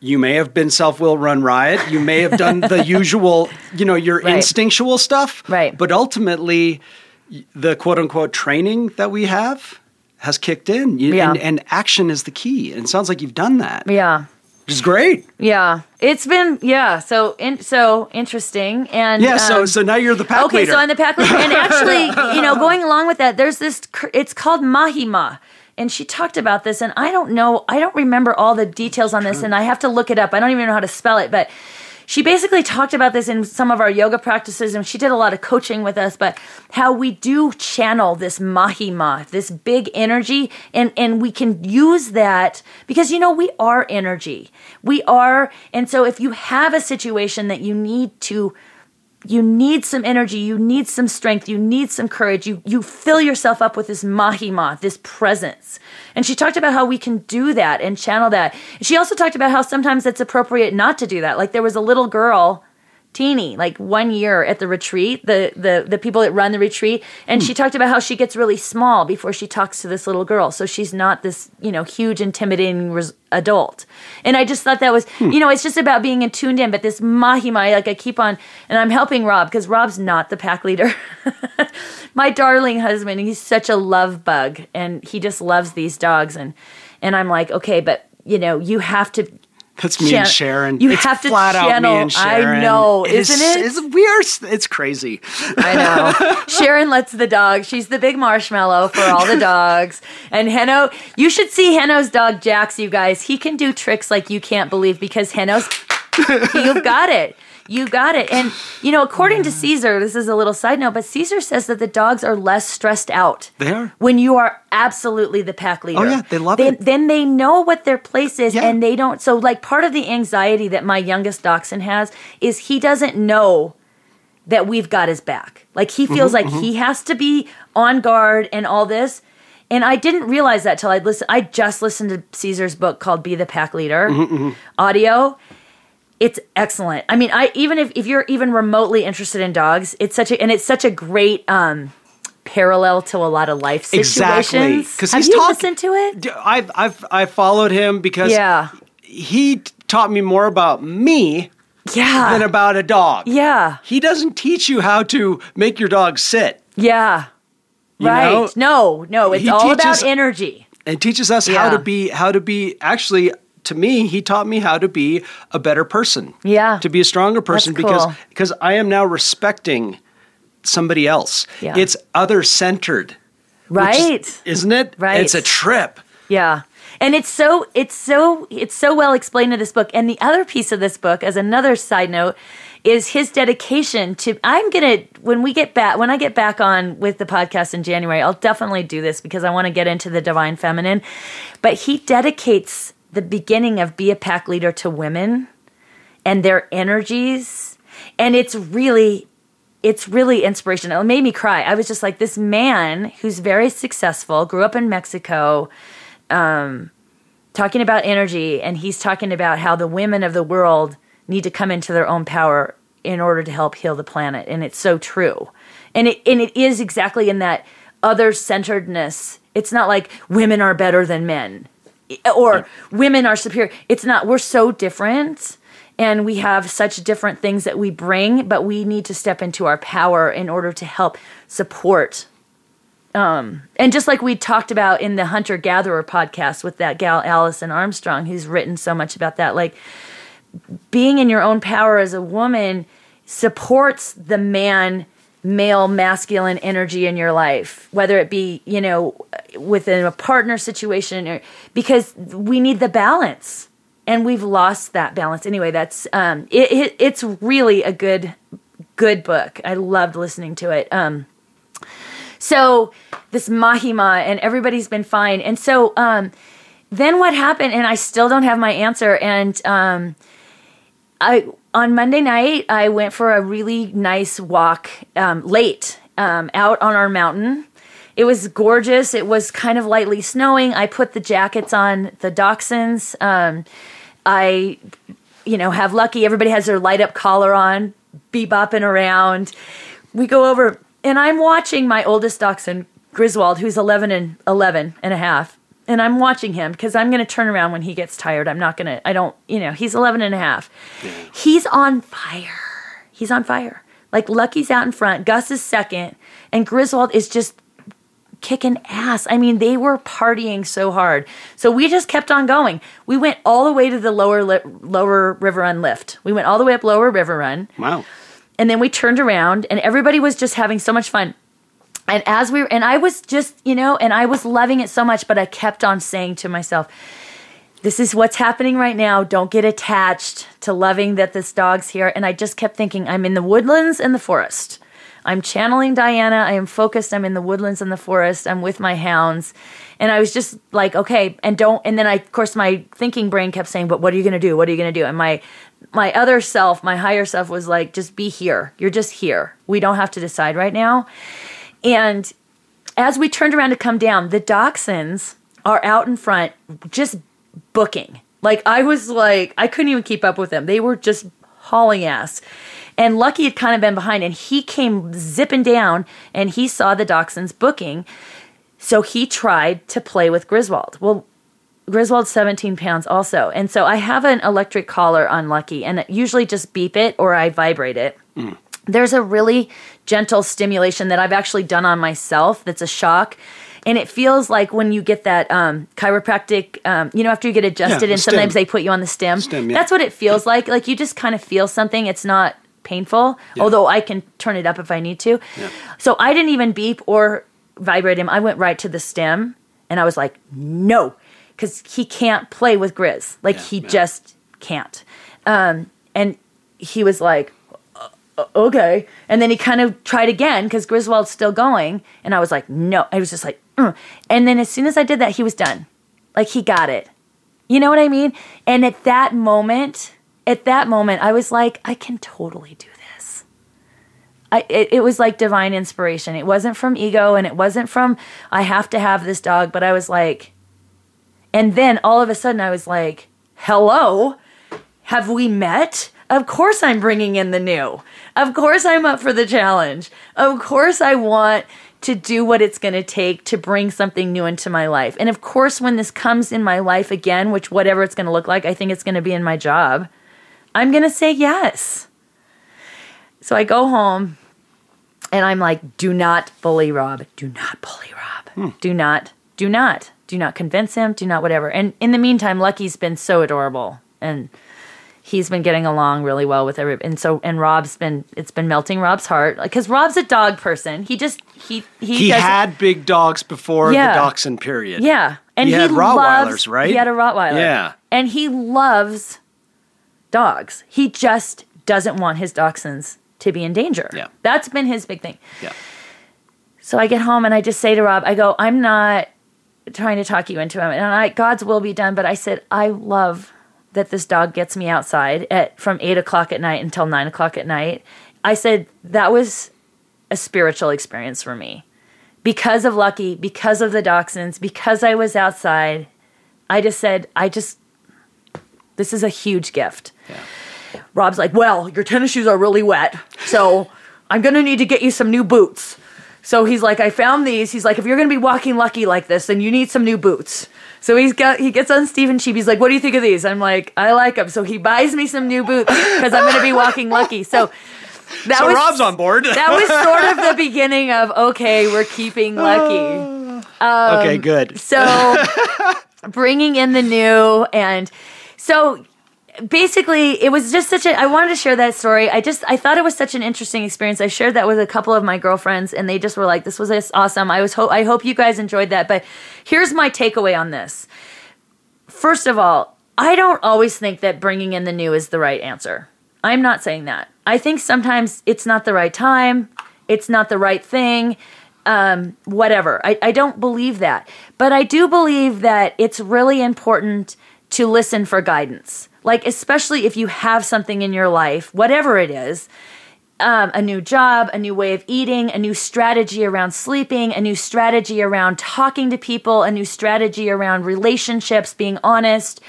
You may have been self will run riot. You may have done the usual, you know, your Right. instinctual stuff. Right. But ultimately, the quote unquote training that we have has kicked in. You- Yeah. And, and action is the key. And it sounds like you've done that, yeah. Which is great. Yeah. It's been, yeah. So, in, so interesting. And, Yeah. so um, so now you're the pack okay, leader. so I'm the pack leader, and actually, you know, going along with that, there's this. It's called Mahima, and she talked about this, and I don't know, I don't remember all the details on this, and I have to look it up. I don't even know how to spell it, but she basically talked about this in some of our yoga practices, and she did a lot of coaching with us. But how we do channel this Mahima, this big energy, and and we can use that because you know we are energy, we are, and so if you have a situation that you need to you need some energy, you need some strength, you need some courage. You you fill yourself up with this mahima, this presence. And she talked about how we can do that and channel that. She also talked about how sometimes it's appropriate not to do that. Like there was a little girl teeny like one year at the retreat the the the people that run the retreat and she hmm. talked about how she gets really small before she talks to this little girl so she's not this you know huge intimidating res- adult. And i just thought that was hmm. you know it's just about being attuned in but this mahima like i keep on and i'm helping rob because rob's not the pack leader. My darling husband he's such a love bug and he just loves these dogs and and i'm like okay but you know you have to That's me Chan- and Sharon. you it's have to flat out channel- me and Sharon. I know, is- isn't it? It's, we are. It's crazy. I know. Sharon lets the dog. She's the big marshmallow for all the dogs. And Heno, you should see Heno's dog Jax, you guys. He can do tricks like you can't believe because Heno's you've got it. You got it. And you know, according to Cesar, this is a little side note, but Cesar says that the dogs are less stressed out. They are. When you are absolutely the pack leader. Oh, yeah, they love then, it. Then they know what their place is Yeah. and they don't so like part of the anxiety that my youngest dachshund has is he doesn't know that we've got his back. Like he feels Mm-hmm, like he has to be on guard and all this. And I didn't realize that till I listened. I just listened to Cesar's book called "Be the Pack Leader" Mm-hmm, audio. It's excellent. I mean, I even if, if you're even remotely interested in dogs, it's such a and it's such a great um, parallel to a lot of life situations. Exactly. Because Have he's you talk- listened to it? I've I've I followed him because Yeah, he taught me more about me yeah, than about a dog. yeah, He doesn't teach you how to make your dog sit. yeah. You right? know? no, no. It's He all teaches- about energy. and teaches us how to be how to be actually to me he taught me how to be a better person Yeah. to be a stronger person because because i am now respecting somebody else Yeah. it's other centered Right. isn't it Right. it's a trip Yeah. And it's so it's so it's so well explained in this book. And the other piece of this book, as another side note, is his dedication to I'm gonna when we get back when I get back on with the podcast in January, I'll definitely do this because I want to get into the divine feminine. But he dedicates the beginning of Be a Pack Leader to women and their energies. And it's really it's really inspirational. It made me cry. I was just like, this man who's very successful, grew up in Mexico, um, talking about energy, and he's talking about how the women of the world need to come into their own power in order to help heal the planet. And it's so true. And it and it is exactly in that other centeredness. It's not like women are better than men or women are superior. It's not. We're so different and we have such different things that we bring, but we need to step into our power in order to help support. Um, and just like we talked about in the hunter gatherer podcast with that gal Alison Armstrong, who's written so much about that, like being in your own power as a woman supports the man male masculine energy in your life whether it be you know within a partner situation or because we need the balance and we've lost that balance. Anyway that's um it, it it's really a good good book. I loved listening to it. Um so this mahima and everybody's been fine. And so um then what happened and i still don't have my answer and um I on Monday night I went for a really nice walk um, late um, out on our mountain. It was gorgeous. It was kind of lightly snowing. I put the jackets on the dachshunds. Um, I, you know, have lucky. Everybody has their light up collar on, bebopping around. We go over, and I'm watching my oldest dachshund, Griswold, who's 11 and 11 and a half. And I'm watching him because I'm going to turn around when he gets tired. I'm not going to, I don't, you know, he's 11 and a half. He's on fire. He's on fire. Like Lucky's out in front, Gus is second, and Griswold is just kicking ass. I mean, they were partying so hard. So we just kept on going. We went all the way to the lower li- lower River Run lift. We went all the way up Lower River Run, wow and then we turned around, and everybody was just having so much fun. And as we and I was just, you know, and I was loving it so much, but I kept on saying to myself, this is what's happening right now. Don't get attached to loving that this dog's here. And I just kept thinking, I'm in the woodlands and the forest. I'm channeling Diana. I am focused. I'm in the woodlands and the forest. I'm with my hounds. And I was just like, okay, and don't, and then I, of course, my thinking brain kept saying, but what are you going to do? What are you going to do? And my, my other self, my higher self was like, just be here. You're just here. We don't have to decide right now. And as we turned around to come down, the dachshunds are out in front just booking. Like I was like, I couldn't even keep up with them. They were just hauling ass. And Lucky had kind of been behind, and he came zipping down and he saw the dachshunds booking. So he tried to play with Griswold. Well, Griswold's 17 pounds also. And so I have an electric collar on Lucky and usually just beep it or I vibrate it. Mm. There's a really gentle stimulation that I've actually done on myself that's a shock. And it feels like when you get that um, chiropractic, um, you know, after you get adjusted, the and sometimes they put you on the stem. Stim, yeah. That's what it feels like. Like you just kind of feel something. It's not painful, although I can turn it up if I need to. So I didn't even beep or vibrate him. I went right to the stem and I was like, no, because he can't play with Grizz. Like Yeah, he yeah. just can't. Um, and he was like, "Uh, okay. And then he kind of tried again because Griswold's still going. And I was like, no. I was just like, "Mm." and then as soon as I did that, he was done. Like he got it. You know what I mean? And at that moment, at that moment, I was like, I can totally do this. I, it, it was like divine inspiration. It wasn't from ego and it wasn't from, I have to have this dog, but I was like, and then all of a sudden I was like, hello, have we met? Of course I'm bringing in the new. Of course I'm up for the challenge. Of course I want to do what it's going to take to bring something new into my life. And of course when this comes in my life again, which whatever it's going to look like, I think it's going to be in my job, I'm going to say yes. So I go home and I'm like, do not bully Rob. Do not bully Rob. Hmm. Do not, do not, do not convince him. Do not whatever. And in the meantime, Lucky's been so adorable and he's been getting along really well with every. And so, and Rob's been, it's been melting Rob's heart because Rob's a dog person. He just, he, he, He had big dogs before Yeah. the dachshund period. yeah. And He he, had loves, Rottweilers, right? He had a Rottweiler. Yeah. And he loves dogs. He just doesn't want his dachshunds to be in danger. Yeah. That's been his big thing. Yeah. So I get home and I just say to Rob, I go, I'm not trying to talk you into him. And I, God's will be done. But I said, I love that this dog gets me outside at from eight o'clock at night until nine o'clock at night. I said, that was a spiritual experience for me. Because of Lucky, because of the dachshunds, because I was outside, I just said, I just, this is a huge gift. Rob's like, well, your tennis shoes are really wet, so I'm gonna need to get you some new boots. So he's like, I found these. He's like, if you're gonna be walking lucky like this, then you need some new boots. So he's got he gets on Stephen Sheep. He's like, what do you think of these? I'm like, I like them. So he buys me some new boots because I'm gonna be walking lucky. So that So was Rob's on board. that was sort of the beginning of okay, we're keeping lucky. okay, um, good. So bringing in the new and so basically it was just such a I wanted to share that story. I just I thought it was such an interesting experience. I shared that with a couple of my girlfriends and they just were like this was awesome. I was ho- I hope you guys enjoyed that. But here's my takeaway on this. First of all, I don't always think that bringing in the new is the right answer. I'm not saying that. I think sometimes it's not the right time, it's not the right thing, um, whatever. I, I don't believe that. But I do believe that it's really important to listen for guidance. Like, especially if you have something in your life, whatever it is, um, a new job, a new way of eating, a new strategy around sleeping, a new strategy around talking to people, a new strategy around relationships, being honest.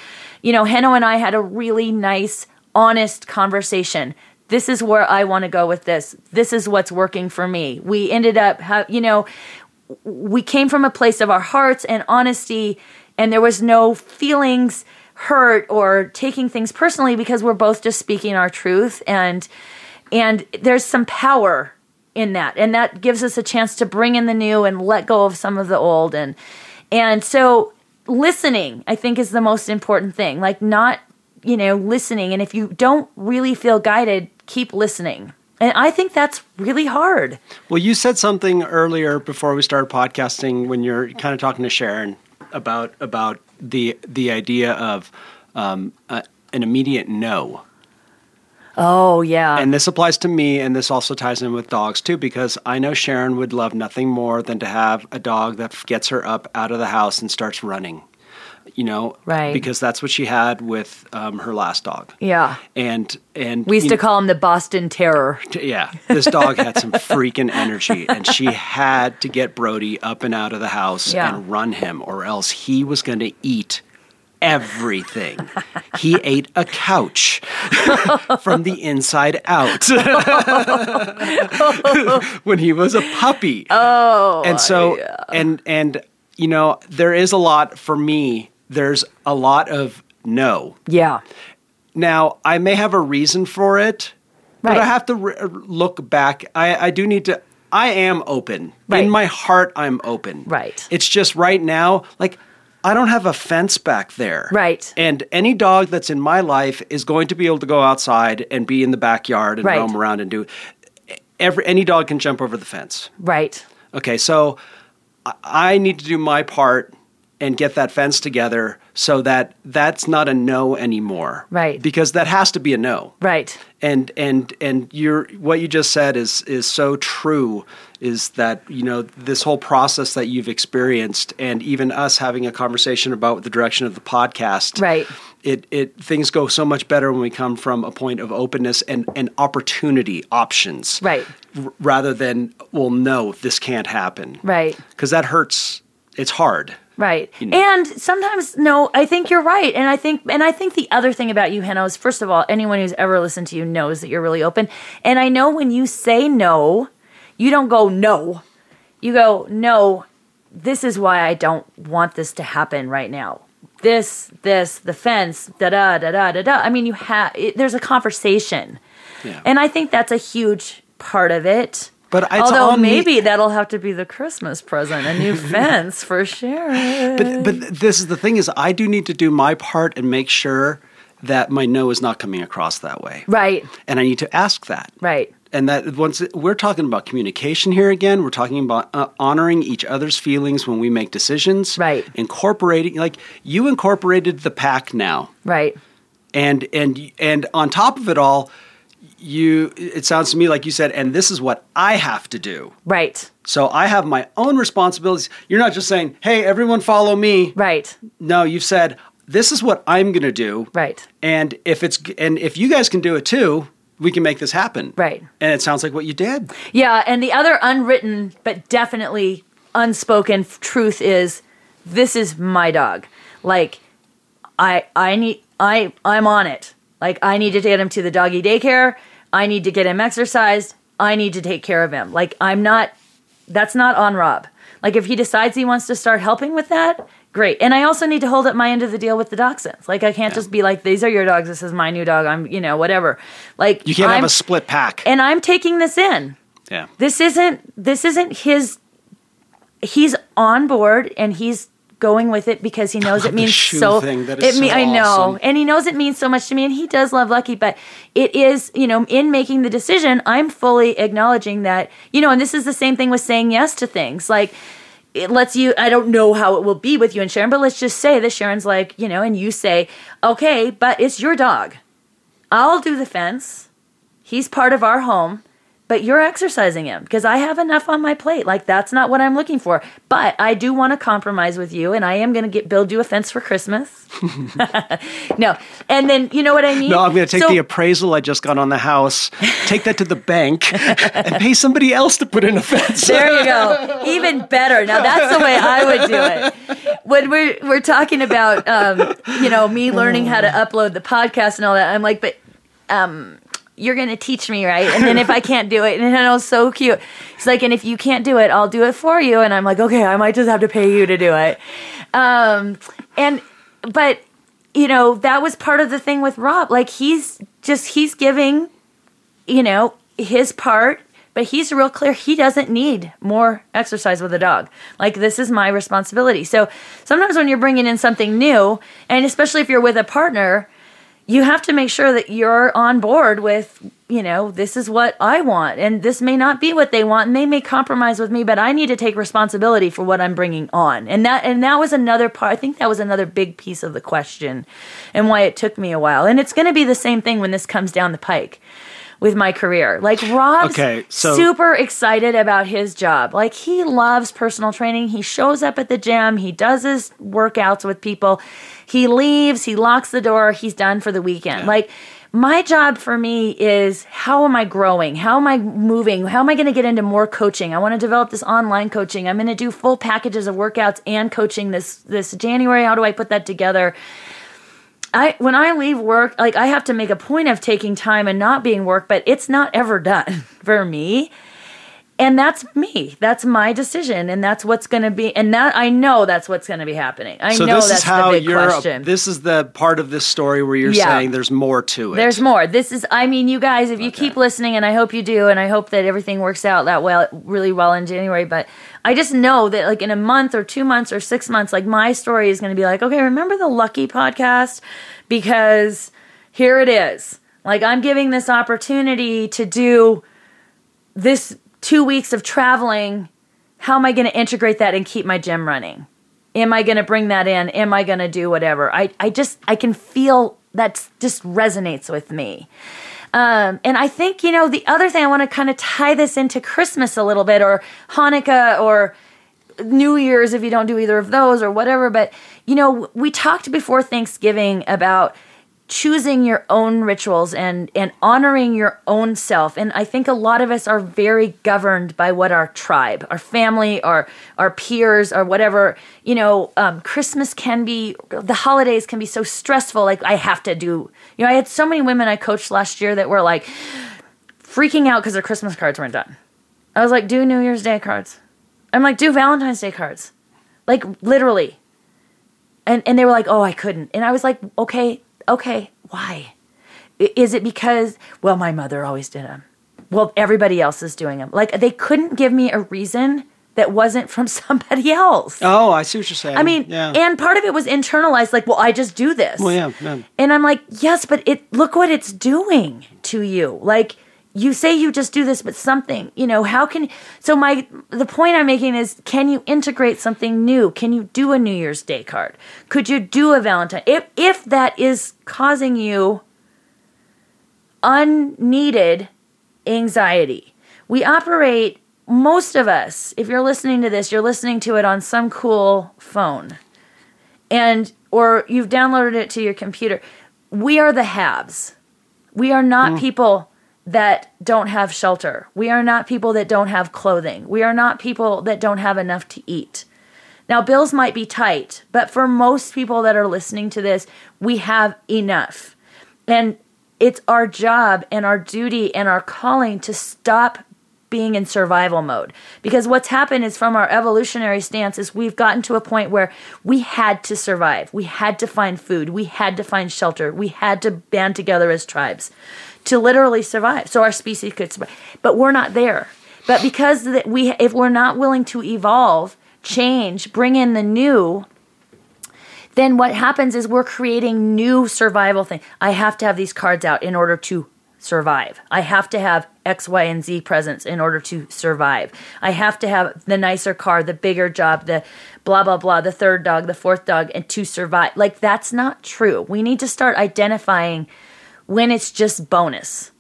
You know, Henno and I had a really nice, honest conversation. This is where I want to go with this. This is what's working for me. We ended up, ha- you know, we came from a place of our hearts and honesty, and there was no feelings hurt or taking things personally because we're both just speaking our truth and and there's some power in that. And that gives us a chance to bring in the new and let go of some of the old. And and so listening i think is the most important thing. Like not you know listening. And if you don't really feel guided keep listening. And i think that's really hard. Well, you said something earlier before we started podcasting when you're kind of talking to Sharon about about the the idea of um, uh, an immediate no. oh yeah And this applies to me, and this also ties in with dogs too, because I know Sharon would love nothing more than to have a dog that gets her up out of the house and starts running. You know, Right. Because that's what she had with um, her last dog. Yeah. And and We used to know, call him the Boston Terror. yeah, this dog had some freaking energy, and she had to get Brody up and out of the house Yeah. and run him, or else he was going to eat everything. he ate a couch from the inside out when he was a puppy. Oh, and so and and you know there is a lot for me. There's a lot of no. Yeah. Now, I may have a reason for it, but I have to re- uh, look back. I, I do need to. I am open. Right. In my heart, I'm open. Right. It's just right now, like, I don't have a fence back there. Right. And any dog that's in my life is going to be able to go outside and be in the backyard and Right. roam around and do. Every any dog can jump over the fence. Right. Okay, so I need to do my part and get that fence together so that that's not a no anymore. Right. Because that has to be a no. Right. And and and you're what you just said is is so true is that you know this whole process that you've experienced and even us having a conversation about the direction of the podcast Right. it it things go so much better when we come from a point of openness and and opportunity options Right. r- rather than well no this can't happen Right. because that hurts it's hard Right. You know. And sometimes no, I think you're right. And I think and I think the other thing about you, Hannah, is first of all, anyone who's ever listened to you knows that you're really open. And I know when you say no, you don't go no. You go, no, this is why I don't want this to happen right now. This, this, the fence, da da da da da da. I mean, you have there's a conversation, yeah and I think that's a huge part of it. But it's although me- maybe that'll have to be the Christmas present, a new fence for sure. but but this is the thing is I do need to do my part and make sure that my no is not coming across that way. Right, and I need to ask that. Right, and that once we're talking about communication here again. We're talking about uh, honoring each other's feelings when we make decisions. Right. incorporating like you incorporated the pack now. Right, and and and on top of it all you it sounds to me like you said and this is what i have to do. Right, so i have my own responsibilities. You're not just saying hey everyone follow me. Right, no you've said this is what i'm going to do. Right, and if it's and if you guys can do it too we can make this happen. Right. and it sounds like what you did. Yeah, and the other unwritten but definitely unspoken truth is this is my dog. Like I I need I I'm on it. Like I need to get him to the doggy daycare. I need to get him exercised. I need to take care of him. Like I'm not that's not on Rob. Like if he decides he wants to start helping with that, great. And I also need to hold up my end of the deal with the dachshunds. Like I can't just be like these are your dogs, this is my new dog. I'm, you know, whatever. Like you can't I'm, have a split pack and I'm taking this in yeah this isn't this isn't his he's on board and he's going with it because he knows it means so thing. It me so I know. awesome. and he knows it means so much to me and he does love Lucky but it is you know in making the decision I'm fully acknowledging that you know and this is the same thing with saying yes to things. Like it lets you I don't know how it will be with you and Sharon but let's just say that Sharon's like you know and you say okay but it's your dog. I'll do the fence. He's part of our home but you're exercising him because I have enough on my plate. Like that's not what I'm looking for. But I do want to compromise with you, and I am going to get build you a fence for Christmas. no, and then you know what I mean. no i'm going to take So- the appraisal i just got on the house take that to the bank and pay somebody else to put in a fence There you go. Even better. Now that's the way I would do it. When we're we're talking about um, you know, me learning how to upload the podcast and all that, I'm like, but um you're gonna teach me, right? And then if I can't do it, and it was so cute. It's like, and if you can't do it, I'll do it for you. And I'm like, okay, I might just have to pay you to do it. Um, and but you know, that was part of the thing with Rob. Like he's just he's giving you know, his part, but he's real clear he doesn't need more exercise with a dog. Like, this is my responsibility. So sometimes when you're bringing in something new, and especially if you're with a partner, you have to make sure that you're on board with, you know, this is what I want, and this may not be what they want, and they may compromise with me, but I need to take responsibility for what I'm bringing on. And that and that was another part. I think that was another big piece of the question, and why it took me a while. And it's going to be the same thing when this comes down the pike with my career. Like Rob's Okay, so- super excited about his job. Like he loves personal training. He shows up at the gym, he does his workouts with people. He leaves, he locks the door, he's done for the weekend. Like my job for me is how am I growing? How am I moving? How am I going to get into more coaching? I want to develop this online coaching. I'm going to do full packages of workouts and coaching this this January. How do I put that together? I when I leave work, like I have to make a point of taking time and not being work, but it's not ever done for me. And that's me. That's my decision, and that's what's going to be. And that I know that's what's going to be happening. I So know this that's is how the big you're. question. This is the part of this story where you're Yeah. saying there's more to it. There's more. This is, I mean, you guys, if you keep listening, and I hope you do, and I hope that everything works out that well, really well in January. But I just know that, like, in a month or two months or six months, like, my story is going to be like, okay, remember the Lucky podcast? Because here it is. Like, I'm giving this opportunity to do this two weeks of traveling. How am I going to integrate that and keep my gym running? Am I going to bring that in? Am I going to do whatever? I, I just, I can feel that just resonates with me. Um, and I think, you know, the other thing I want to kind of tie this into Christmas a little bit or Hanukkah or New Year's if you don't do either of those or whatever. But, you know, we talked before Thanksgiving about choosing your own rituals and and honoring your own self. And i think a lot of us are very governed by what our tribe our family our our peers or whatever you know um, christmas can be the holidays can be so stressful like i have to do you know i had so many women i coached last year that were like freaking out because their christmas cards weren't done. I was like do new year's day cards. I'm like do valentine's day cards. Like literally. And and they were like oh i couldn't. And i was like okay okay why is it because well my mother always did them well everybody else is doing them like they couldn't give me a reason that wasn't from somebody else Oh, I see what you're saying. i mean yeah. and part of it was internalized like well i just do this well, yeah, yeah. and I'm like, yes, but it look what it's doing to you. Like you say you just do this, but something, you know, how can so my the point I'm making is can you integrate something new? Can you do a New Year's Day card? Could you do a Valentine? If if that is causing you unneeded anxiety. We operate most of us, if you're listening to this, you're listening to it on some cool phone and or you've downloaded it to your computer we are the haves we are not mm. people that don't have shelter we are not people that don't have clothing we are not people that don't have enough to eat now bills might be tight but for most people that are listening to this we have enough and it's our job and our duty and our calling to stop being in survival mode. Because what's happened is from our evolutionary stance is we've gotten to a point where we had to survive. We had to find food. We had to find shelter. We had to band together as tribes to literally survive. So our species could survive. But we're not there. But because that we if we're not willing to evolve, change, bring in the new, then what happens is we're creating new survival thing. I have to have these cards out in order to survive. I have to have X, Y, and Z presence in order to survive. I have to have the nicer car, the bigger job, the blah, blah, blah, the third dog, the fourth dog, and to survive. Like, that's not true. We need to start identifying when it's just bonus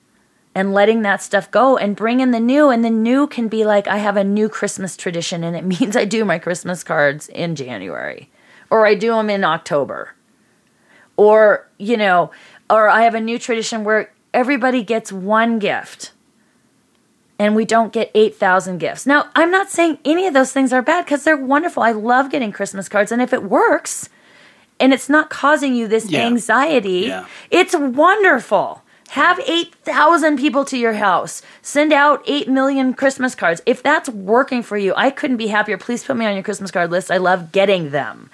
and letting that stuff go and bring in the new. And the new can be like, I have a new Christmas tradition, and it means I do my Christmas cards in January or I do them in October or you know or i have a new tradition where everybody gets one gift and we don't get 8000 gifts now i'm not saying any of those things are bad because they're wonderful i love getting christmas cards and if it works and it's not causing you this Yeah. anxiety Yeah. it's wonderful have 8,000 people to your house. Send out 8 million Christmas cards. If that's working for you, I couldn't be happier. Please put me on your Christmas card list. I love getting them.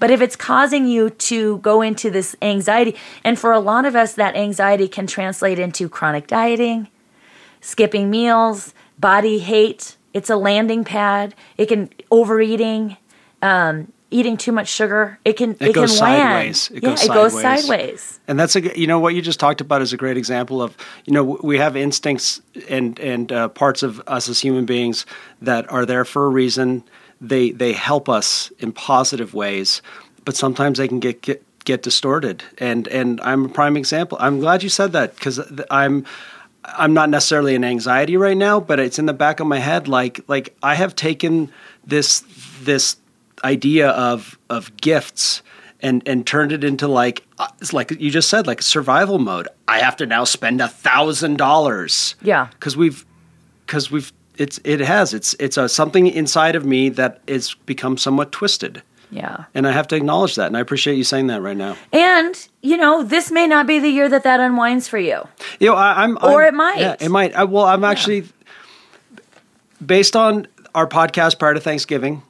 But if it's causing you to go into this anxiety, and for a lot of us, that anxiety can translate into chronic dieting, skipping meals, body hate. It's a landing pad. It can overeating, um, eating too much sugar. It can it, goes can land. sideways. It yeah, goes it goes sideways. sideways. And that's a you know what you just talked about is a great example of you know we have instincts and and uh, parts of us as human beings that are there for a reason. They they help us in positive ways, but sometimes they can get get, get distorted. And and I'm a prime example. I'm glad you said that because I'm I'm not necessarily in anxiety right now, but it's in the back of my head. Like like I have taken this this idea of of gifts and and turned it into like uh, it's like you just said like survival mode. I have to now spend a thousand dollars. Yeah. because we've because we've it's it has it's it's a something inside of me that is become somewhat twisted. Yeah. And I have to acknowledge that, and I appreciate you saying that right now. And, you know, this may not be the year that that unwinds for you. You know, I, I'm, Or I'm- it might. Yeah, it might. I, well, I'm actually based on our podcast prior to Thanksgiving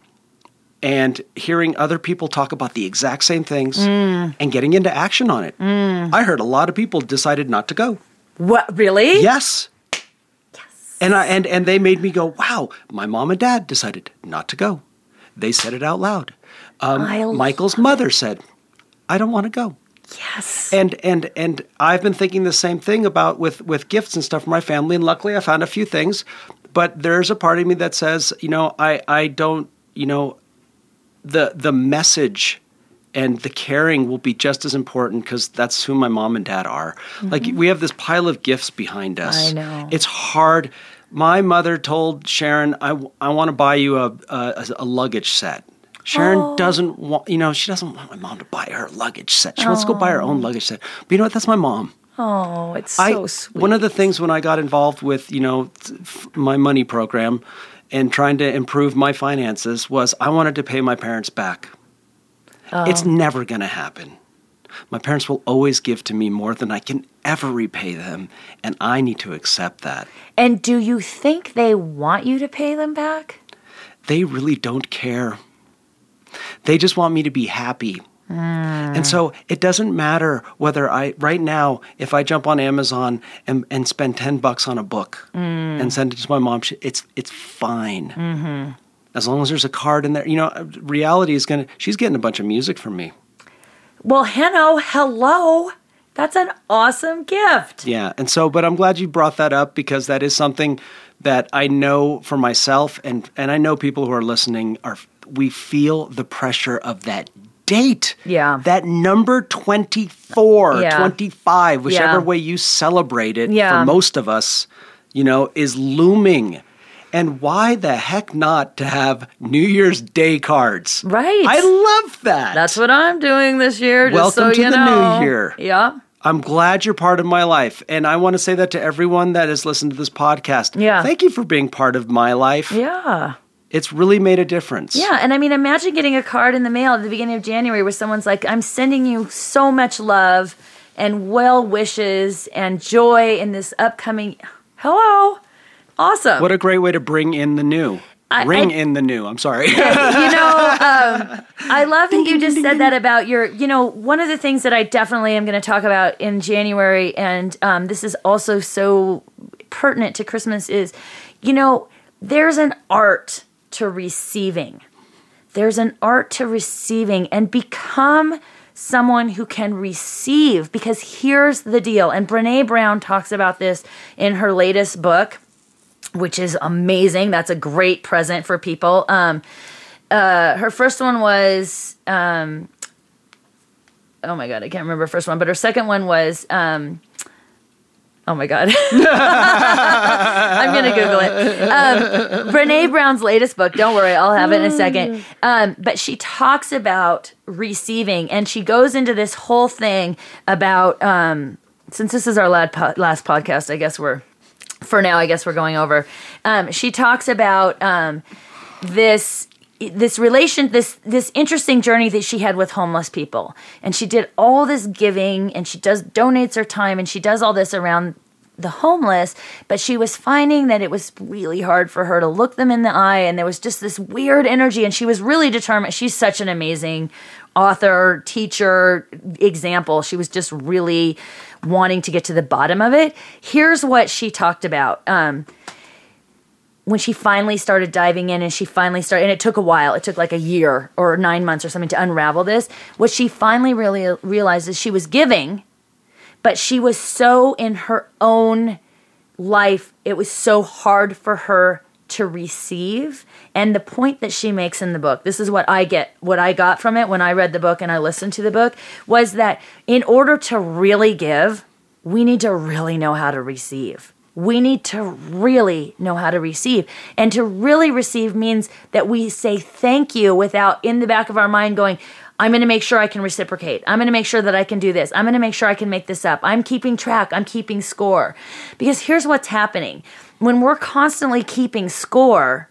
and hearing other people talk about the exact same things Mm. and getting into action on it. I heard a lot of people decided not to go. What, really? Yes. Yes. And I and and they made me go, wow. My mom and dad decided not to go. They said it out loud. Um, Michael's mother said, "I don't want to go." Yes. and and and I've been thinking the same thing about with with gifts and stuff for my family, and luckily I found a few things. But there's a part of me that says, you know, I I don't, you know, the the message and the caring will be just as important because that's who my mom and dad are. Like we have this pile of gifts behind us. Mm-hmm. I know. it's hard. My mother told Sharon, "I I want to buy you a a, a luggage set." Sharon Oh. doesn't want, you know, she doesn't want my mom to buy her a luggage set. She wants to go buy her own luggage set. But you know what? That's my mom. Oh, it's I, so sweet. One of the things when I got involved with, you know, my money program and trying to improve my finances was I wanted to pay my parents back. Oh. It's never going to happen. My parents will always give to me more than I can ever repay them, and I need to accept that. and do you think they want you to pay them back? They really don't care. They just want me to be happy. Hmm. And so it doesn't matter whether I, right now, if I jump on Amazon and, and spend 10 bucks on a book hmm. and send it to my mom, it's, it's fine. Mm-hmm. As long as there's a card in there. You know, reality is going to, she's getting a bunch of music from me. Well, Hanno, hello. That's an awesome gift. Yeah. And so, but I'm glad you brought that up because that is something that I know for myself and, and I know people who are listening are, we feel the pressure of that date. Yeah. That number 24, Yeah. 25, whichever Yeah. way you celebrate it Yeah. for most of us, you know, is looming. And why the heck not to have New Year's Day cards? Right. I love that. That's what I'm doing this year. Just Welcome so to the new year. Yeah. I'm glad you're part of my life. And I want to say that to everyone that has listened to this podcast. Yeah. Thank you for being part of my life. Yeah. It's really made a difference. Yeah, and I mean, imagine getting a card in the mail at the beginning of January where someone's like, I'm sending you so much love and well wishes and joy in this upcoming. Hello. Awesome. What a great way to bring in the new. I- Ring I- in the new. I'm sorry. you know, um, I love that you just said that about your, you know, one of the things that I definitely am going to talk about in January, and um, this is also so pertinent to Christmas, is, you know, there's an art to receiving. There's an art to receiving and become someone who can receive because here's the deal. And Brene Brown talks about this in her latest book which is amazing. That's a great present for people. Um, uh, her first one was, um, oh my god, I can't remember first one, but her second one was, um, oh my god, I'm gonna Google it. Um, Brene Brown's latest book. Don't worry, I'll have it in a second. Um, but she talks about receiving, and she goes into this whole thing about. Um, since this is our last, podcast, I guess we're for now, I guess we're going over. Um, she talks about um, this this relation this this interesting journey that she had with homeless people, and she did all this giving, and she does donates her time, and she does all this around the homeless, but she was finding that it was really hard for her to look them in the eye, and there was just this weird energy, and she was really determined. She's such an amazing author, teacher, example. She was just really wanting to get to the bottom of it. Here's what she talked about. Um, when she finally started diving in and she finally started and it took a while it took like a year or nine months or something to unravel this what she finally really realized is she was giving but she was so in her own life it was so hard for her to receive. And the point that she makes in the book this is what i get what i got from it when i read the book and i listened to the book was that in order to really give we need to really know how to receive we need to really know how to receive. And to really receive means that we say thank you without in the back of our mind going, I'm going to make sure I can reciprocate. I'm going to make sure that I can do this. I'm going to make sure I can make this up. I'm keeping track. I'm keeping score. Because here's what's happening when we're constantly keeping score,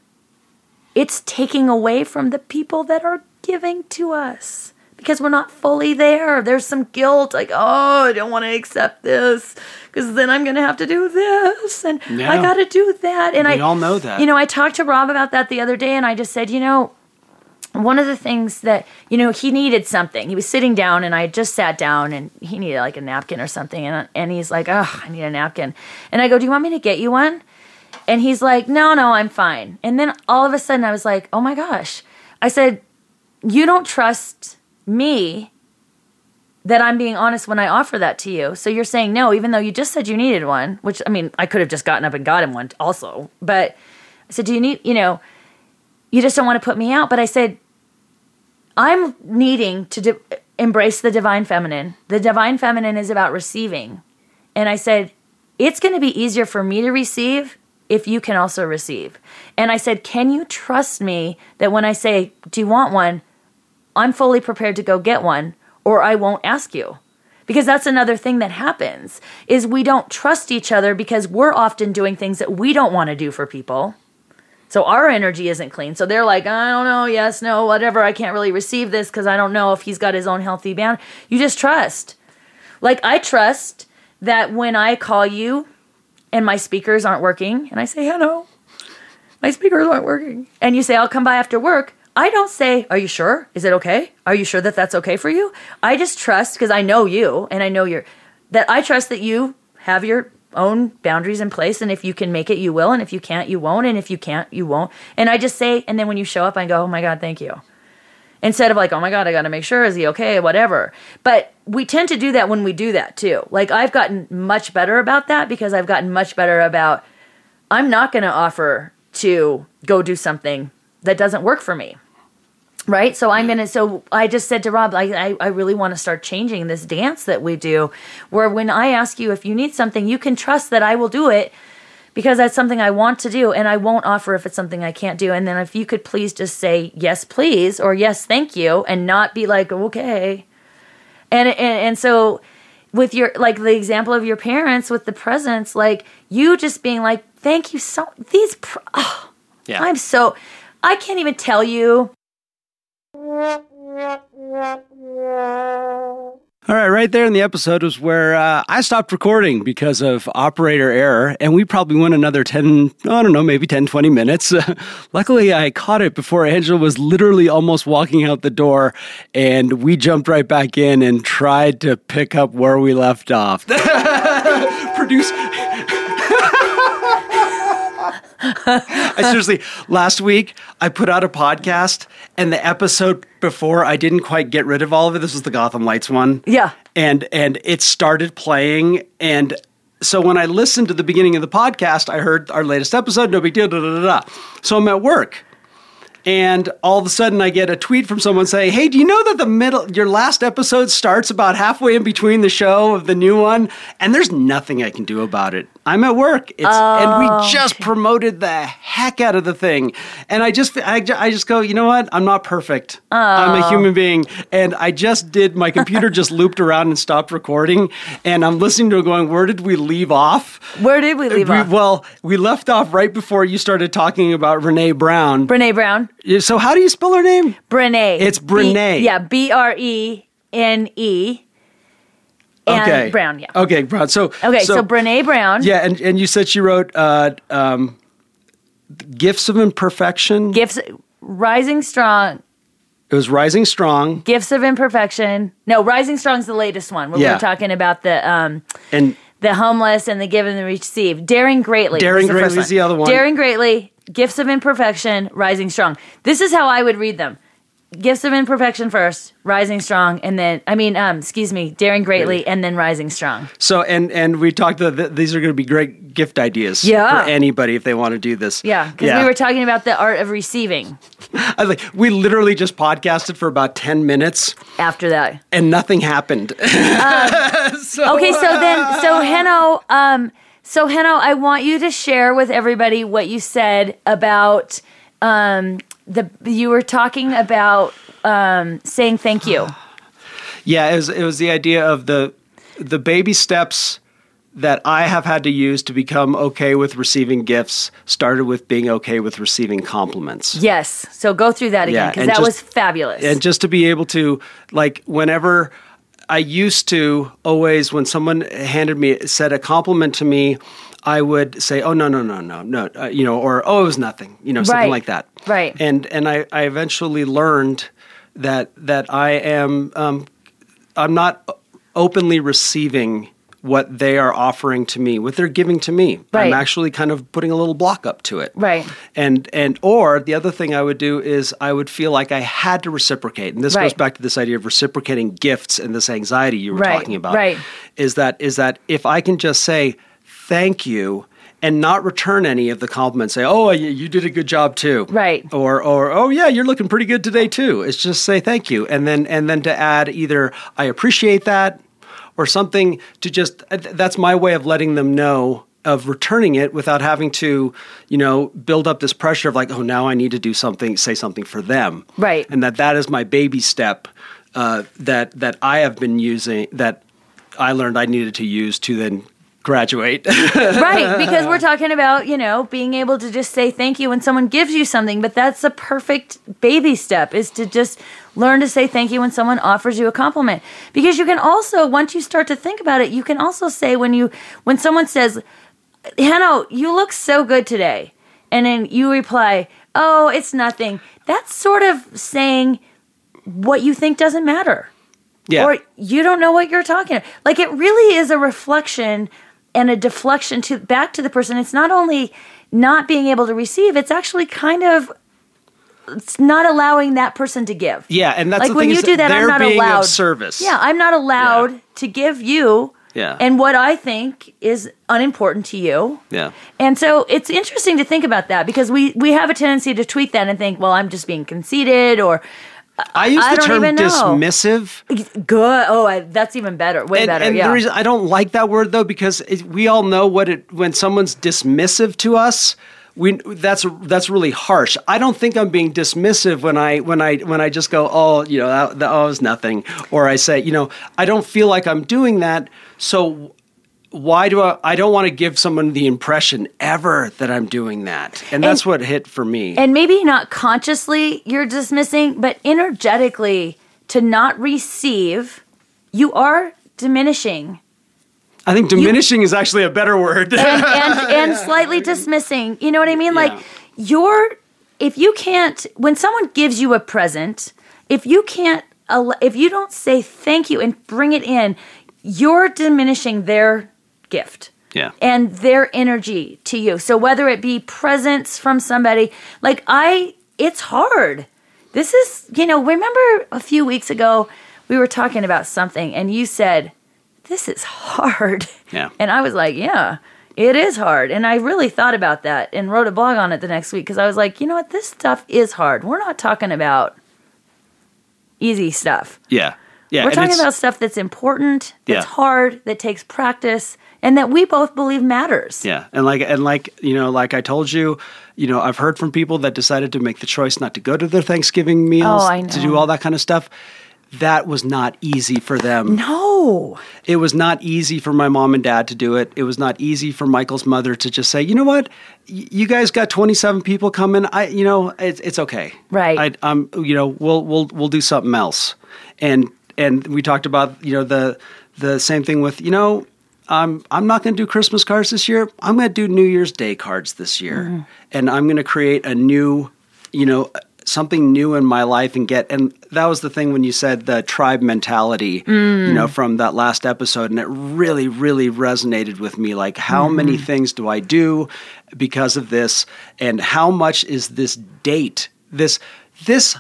it's taking away from the people that are giving to us because we're not fully there. There's some guilt, like, oh, I don't want to accept this because then I'm going to have to do this and I got to do that. And We I all know that. You know, I talked to Rob about that the other day, and I just said, you know, one of the things that you know he needed something. He was sitting down, and I had just sat down, and he needed like a napkin or something, and and he's like, oh, I need a napkin, and I go, do you want me to get you one? And he's like, no, no, I'm fine. And then all of a sudden, I was like, oh my gosh. I said, you don't trust me that I'm being honest when I offer that to you. So you're saying no, even though you just said you needed one, which I mean, I could have just gotten up and got him one also. But I said, do you need, you know, you just don't want to put me out. But I said, I'm needing to di- embrace the divine feminine. The divine feminine is about receiving. And I said, it's going to be easier for me to receive if you can also receive. And I said, can you trust me that when I say, do you want one? I'm fully prepared to go get one or I won't ask you. Because that's another thing that happens is we don't trust each other because we're often doing things that we don't want to do for people. So our energy isn't clean. So they're like, I don't know, yes, no, whatever. I can't really receive this because I don't know if he's got his own healthy band. You just trust. Like I trust that when I call you and my speakers aren't working and I say, hello, my speakers aren't working. And you say, I'll come by after work. I don't say, Are you sure? Is it okay? Are you sure that that's okay for you? I just trust because I know you and I know you're that I trust that you have your own boundaries in place. And if you can make it, you will. And if you can't, you won't. And if you can't, you won't. And I just say, and then when you show up, I go, Oh my God, thank you. Instead of like, Oh my God, I got to make sure, is he okay? Whatever. But we tend to do that when we do that too. Like I've gotten much better about that because I've gotten much better about I'm not going to offer to go do something that doesn't work for me. Right. So I'm to, so I just said to Rob, I, I, I really want to start changing this dance that we do where when I ask you if you need something, you can trust that I will do it because that's something I want to do and I won't offer if it's something I can't do. And then if you could please just say, yes, please, or yes, thank you, and not be like, okay. And, and, and so with your, like the example of your parents with the presents, like you just being like, thank you so, these, pr- oh, Yeah. I'm so, I can't even tell you. All right, right there in the episode was where uh, I stopped recording because of operator error, and we probably went another 10, I don't know, maybe 10, 20 minutes. luckily, I caught it before Angela was literally almost walking out the door, and we jumped right back in and tried to pick up where we left off. Produce. I seriously, last week I put out a podcast, and the episode before I didn't quite get rid of all of it. This was the Gotham Lights one. Yeah. And and it started playing, and so when I listened to the beginning of the podcast, I heard our latest episode. No big deal. Da, da, da, da. So I'm at work. And all of a sudden, I get a tweet from someone saying, "Hey, do you know that the middle, your last episode starts about halfway in between the show of the new one, and there's nothing I can do about it. I'm at work, it's, and we oh, just promoted the heck out of the thing, and I just, I, I just go, you know what? I'm not perfect. I'm a oh. human being, and I just did. My computer just looped around and stopped recording, and I'm listening to it, going, where did we leave off? Where did we leave We- off? Well, we left off right before you started talking about Renee Brown. Renee Brown. Yeah, So how do you spell her name? Brene. It's B- Brene. yeah, B R E N E. And okay. Brown, yeah. Okay, Brown. So Okay, so, Brene Brown. Yeah, and, and you said she wrote uh, um, Gifts of Imperfection. Gifts Rising Strong. it was Rising Strong, Gifts of Imperfection. No, Rising Strong's the latest one where we Yeah. were talking about the um and the homeless and the give and the receive. Daring greatly. Daring Greatly is the other one. Daring greatly. Gifts of imperfection. Rising strong. This is how I would read them. Gifts of imperfection first, rising strong, and then I mean, um, excuse me, daring greatly, and then rising strong. so and and we talked that th- these are going to be great gift ideas Yeah. for anybody if they want to do this. Yeah, because we were talking about the art of receiving. I like, we literally just podcasted for about ten minutes After that, and nothing happened. okay, so then, so Heno, um, So, Heno, I want you to share with everybody what you said about um, the. You were talking about um, saying thank you. Yeah, it was it was the idea of the the baby steps that I have had to use to become okay with receiving gifts started with being okay with receiving compliments. Yes. So go through that again because and that just- was fabulous. And just to be able to like whenever I used to always when someone handed me said a compliment to me, I would say, "Oh no, no, no, no, no," uh, you know, or "Oh, it was nothing," you know, something Right. like that. Right. And and I, I eventually learned that that I am um, I'm not openly receiving what they are offering to me, what they're giving to me. Right. I'm actually kind of putting a little block up to it. Right. And and or the other thing I would do is I would feel like I had to reciprocate. And this Right. goes back to this idea of reciprocating gifts and this anxiety you were Right, talking about. right. Is that is that if I can just say thank you and not return any of the compliments, say, "Oh, you, you did a good job too," Right. Or, or, "Oh, yeah, you're looking pretty good today too." It's just say thank you, and then and then to add either "I appreciate that" or something to just that's my way of letting them know of returning it without having to, you know, build up this pressure of like, "Oh, now I need to do something, say something for them," Right. And that that is my baby step uh, that that I have been using that I learned I needed to use to then graduate. right because we're talking about you know being able to just say thank you when someone gives you something but that's a perfect baby step is to just learn to say thank you when someone offers you a compliment because you can also once you start to think about it you can also say when you when someone says Hanno, you look so good today and then you reply oh it's nothing that's sort of saying what you think doesn't matter yeah. or you don't know what you're talking about. Like it really is a reflection and a deflection to back to the person. It's not only not being able to receive, it's actually kind of it's not allowing that person to give. Yeah, and that's like the when thing you do that, I'm not being allowed service. Yeah, I'm not allowed Yeah. to give you Yeah. and what I think is unimportant to you. Yeah. And so it's interesting to think about that because we we have a tendency to tweak that and think, well, I'm just being conceited or I use I the term dismissive. good. Oh, I, that's even better. Way And, better. and yeah. the reason I don't like that word though, because it, we all know what it when someone's dismissive to us. We that's that's really harsh. I don't think I'm being dismissive when I when I when I just go, oh, you know, that, that oh, it's nothing, or I say, you know, I don't feel like I'm doing that. So why do I? I don't want to give someone the impression ever that I'm doing that, and that's what hit for me. and maybe not consciously you're dismissing, but energetically to not receive, you are diminishing I think diminishing is actually a better word. and, and, and slightly dismissing. You know what I mean? Yeah. Like you're, if you can't, when someone gives you a present, if you can't, if you don't say thank you and bring it in, you're diminishing their gift. Yeah. And their energy to you. So whether it be presents from somebody, like I, it's hard. This is, you know, remember a few weeks ago we were talking about something and you said, this is hard. Yeah. And I was like, yeah, it is hard. And I really thought about that and wrote a blog on it the next week because I was like, you know what? This stuff is hard. We're not talking about easy stuff. yeah, yeah. We're talking about stuff that's important, that's Yeah. hard, that takes practice, and that we both believe matters. Yeah, and like and like you know, like I told you, you know, I've heard from people that decided to make the choice not to go to their Thanksgiving meals, Oh, to do all that kind of stuff. That was not easy for them. No. It was not easy for my mom and dad to do it. It was not easy for Michael's mother to just say, you know what, you guys got twenty seven people coming. I, you know, it's it's okay. Right. I, um, you know, we'll we'll we'll do something else. And and we talked about you know the the same thing with you know. I'm I'm not going to do Christmas cards this year. I'm going to do New Year's Day cards this year, Mm-hmm. and I'm going to create a new, you know, something new in my life and get. And that was the thing when you said the tribe mentality, Mm. you know, from that last episode, and it really, really resonated with me. Like, how many Mm-hmm. things do I do because of this, and how much is this date, this this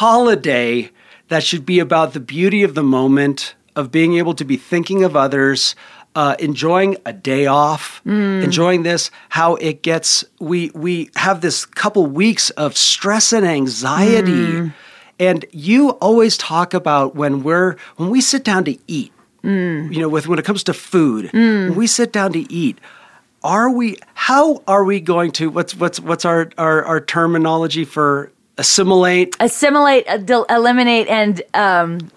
holiday that should be about the beauty of the moment of being able to be thinking of others uh, enjoying a day off enjoying this how it gets we we have this couple weeks of stress and anxiety and you always talk about when we're when we sit down to eat you know with when it comes to food when we sit down to eat are we? How are we going to? What's what's what's our our, our terminology for assimilate? Assimilate, uh, eliminate, and um.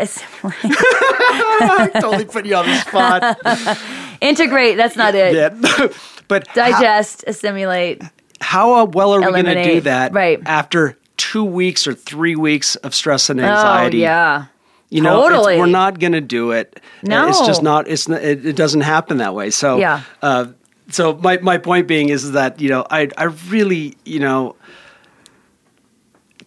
totally put you on the spot. integrate. That's not it. yeah, but how, Digest, assimilate. how uh, well are we going to do that? right. after two weeks or three weeks of stress and anxiety. Oh anxiety. yeah. You know, Totally. we're not going to do it. No. it's just not. It's it, it doesn't happen that way. So Yeah. Uh, so my my point being is that you know I I really you know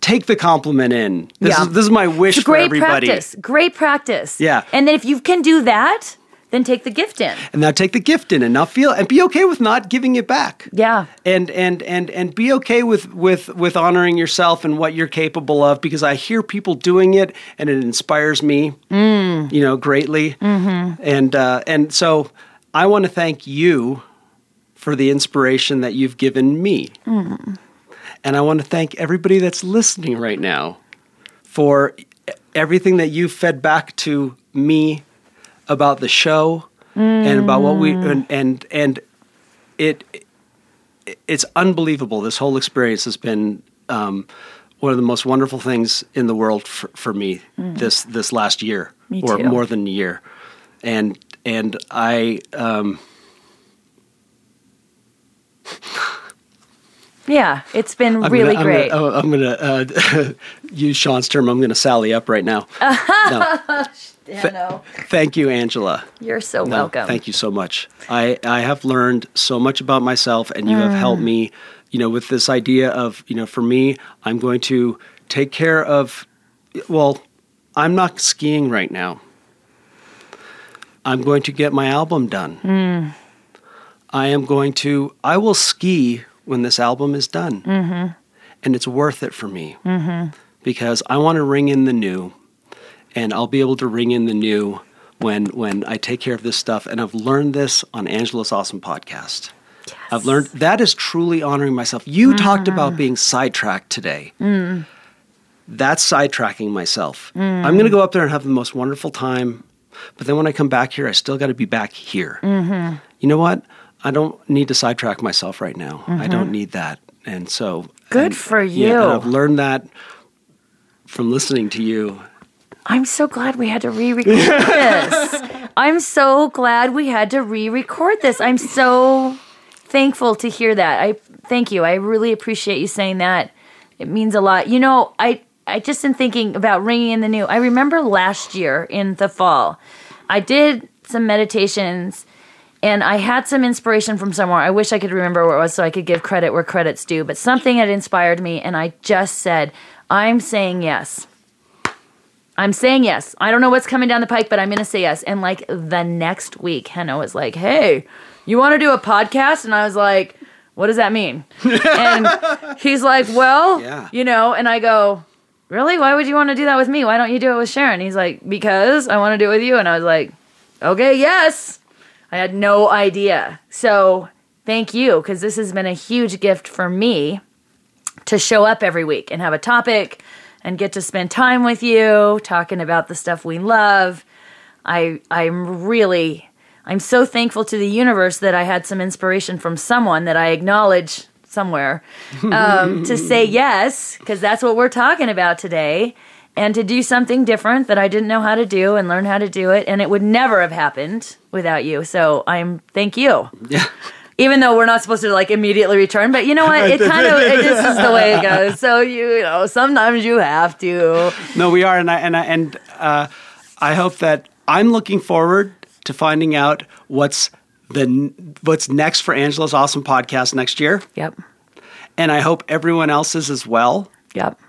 take the compliment in. This Yeah. is this is my wish It's for great everybody. practice. Great practice. Yeah. And then if you can do that, then take the gift in. And now take the gift in and not feel and be okay with not giving it back. Yeah. and and and and be okay with with with honoring yourself and what you're capable of because I hear people doing it and it inspires me, you know, greatly. Mm-hmm. And uh, and so I want to thank you for the inspiration that you've given me, and I want to thank everybody that's listening right now for everything that you fed back to me about the show and about what we and and and it it's unbelievable. This whole experience has been um, one of the most wonderful things in the world for, for me this this last year, Me or too. more than a year, and and I um, Yeah. It's been I'm really gonna, great. I'm gonna, I'm gonna uh, use Sean's term. I'm gonna sally up right now. no, yeah, no. thank you, Angela. You're so No, welcome. Thank you so much. I, I have learned so much about myself, and you have helped Mm. me, you know, with this idea of, you know, for me, I'm going to take care of, well, I'm not skiing right now. I'm going to get my album done. Mm. I am going to, I will ski when this album is done. Mm-hmm. And it's worth it for me mm-hmm. because I want to ring in the new and I'll be able to ring in the new when when I take care of this stuff. And I've learned this on Angela's Awesome Podcast. I've learned that is truly honoring myself. You mm-hmm. talked about being sidetracked today. Mm. That's sidetracking myself. Mm. I'm going to go up there and have the most wonderful time. But then when I come back here, I still got to be back here. Mm-hmm. You know what? I don't need to sidetrack myself right now. I mm-hmm. don't need that. And so Good and- for yeah, and. I've learned that from listening to you. I'm so glad we had to re-record this. I'm so glad we had to re-record this. I'm so thankful to hear that. I thank you. I really appreciate you saying that. It means a lot. You know, I I just am thinking about ringing in the new. I remember last year in the fall, I did some meditations and I had some inspiration from somewhere. I wish I could remember where it was so I could give credit where credit's due, but something had inspired me and I just said, I'm saying yes. I'm saying yes. I don't know what's coming down the pike, but I'm going to say yes. And like the next week, Henna was like, hey, you want to do a podcast? And I was like, what does that mean? and he's like, well, Yeah. you know, and I go, really? Why would you want to do that with me? Why don't you do it with Sharon? He's like, because I want to do it with you. And I was like, okay, yes. I had no idea. So thank you, because this has been a huge gift for me to show up every week and have a topic and get to spend time with you talking about the stuff we love. I I'm really I'm so thankful to the universe that I had some inspiration from someone that I acknowledge somewhere um, to say yes because that's what we're talking about today and to do something different that I didn't know how to do and learn how to do it and it would never have happened without you. So I'm thank you. Yeah. even though we're not supposed to like immediately return but you know what? It kind of it just is the way it goes. So you, you know sometimes you have to. No, we are, and I and I, and uh, I hope that I'm looking forward to finding out what's the what's next for Angela's awesome podcast next year, yep. And I hope everyone else is as well. yep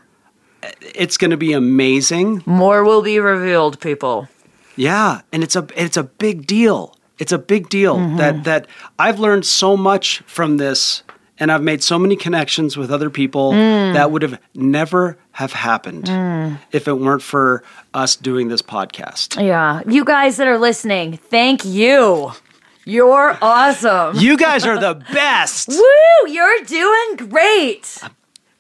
It's going to be amazing. more will be revealed people. Yeah, and it's a it's a big deal. It's a big deal mm-hmm. that that I've learned so much from this and I've made so many connections with other people mm. that would have never have happened mm. if it weren't for us doing this podcast. yeah. You guys that are listening thank you. You're awesome. You guys are the best. woo! You're doing great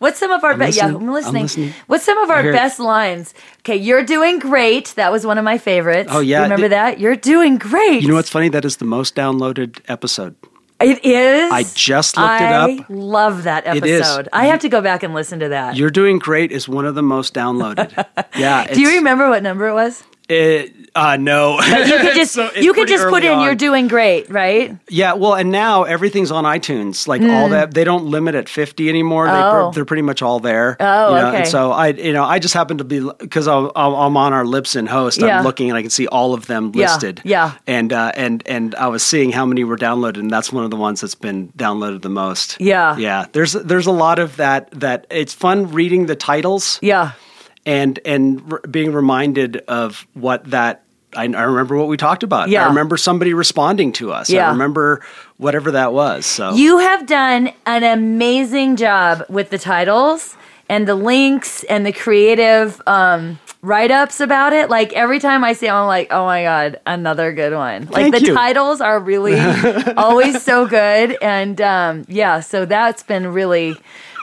What's some of our best? Yeah, listening. I'm I'm listening. What's some of our it. best lines? Okay, you're doing great. That was one of my favorites. Oh, yeah. remember Th- that? You're doing great. You know what's funny? That is the most downloaded episode. It is. I just looked it I up. love that It is. episode. I have to go back and listen to that. You're doing great is one of the most downloaded. yeah. Do you remember what number it was? It, uh, no. You could just So you could just put in on. "You're doing great," right? Yeah, well, and now everything's on iTunes. Like all that, they don't limit at fifty anymore. They, Hmm. Oh. they're pretty much all there. Oh, you know? okay. And so I, you know, I just happen to be because I'm, I'm on our Libsyn host. Yeah. I'm looking and I can see all of them Yeah, listed. yeah. and uh, and and I was seeing how many were downloaded, and that's one of the ones that's been downloaded the most. Yeah. yeah. There's there's a lot of that. That it's fun reading the titles Yeah. And and r- being reminded of what that I, I remember what we talked about. Yeah. I remember somebody responding to us. Yeah. I remember whatever that was. So You have done an amazing job with the titles and the links and the creative um, write ups about it. Like every time I see them, I'm like, oh my God, another good one. Like Thank the you. titles are really always so good. And um, yeah, so that's been really,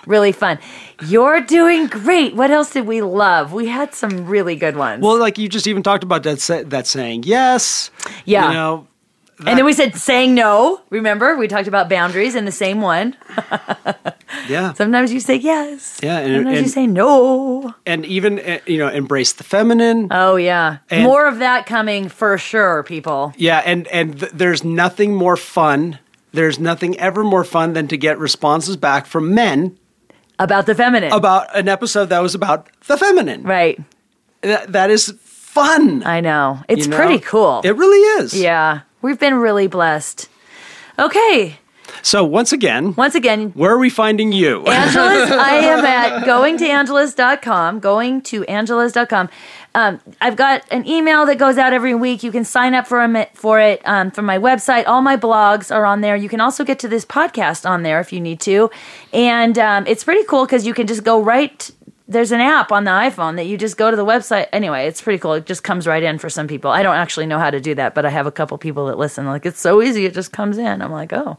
really fun. You're doing great. What else did we love? We had some really good ones. well, like you just even talked about that sa- that saying yes. Yeah. You know. and then we said saying no. Remember, we talked about boundaries in the same one. Yeah. Sometimes you say yes. Yeah, and- Sometimes you say no. and even uh, you know embrace the feminine. Oh yeah, And- more of that coming for sure, people. yeah, and and th- there's nothing more fun. There's nothing ever more fun than to get responses back from men About the feminine, about an episode that was about the feminine. right? That, that is fun. I know it's you know? pretty cool. It really is. yeah, we've been really blessed. Okay, So once again, once again, where are we finding you? Angeles, I am at going to angeles.com, going to angeles.com. Um, I've got an email that goes out every week. You can sign up for, a, for it um, from my website. All my blogs are on there. You can also get to this podcast on there if you need to. And um, it's pretty cool because you can just go right. There's an app on the iPhone that you just go to the website. Anyway, it's pretty cool. It just comes right in for some people. I don't actually know how to do that, but I have a couple people that listen. Like, it's so easy. It just comes in. I'm like, oh.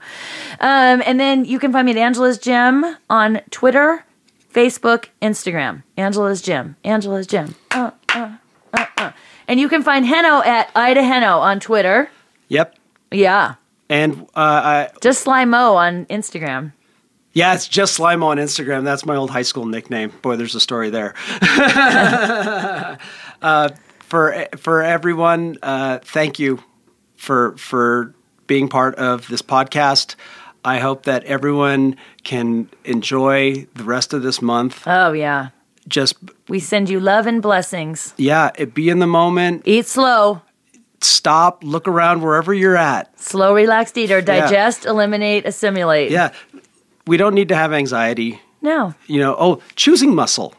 Um, and then you can find me at Angela's Gym on Twitter, Facebook, Instagram. Angela's Gym. Angela's Gym. Uh, uh, uh, uh. And you can find Heno at Ida Heno on Twitter. yep. Yeah. And uh, I, Just Slimo on Instagram. yeah, it's just Slimo on Instagram. That's my old high school nickname. Boy, there's a story there. uh, for for everyone, uh, thank you for for being part of this podcast. I hope that everyone can enjoy the rest of this month. Oh, yeah. Just We send you love and blessings. yeah, it, be in the moment. Eat slow. Stop, look around wherever you're at. Slow, relaxed eater. Digest, eliminate, assimilate. Yeah, we don't need to have anxiety. No. You know, oh, choosing muscle.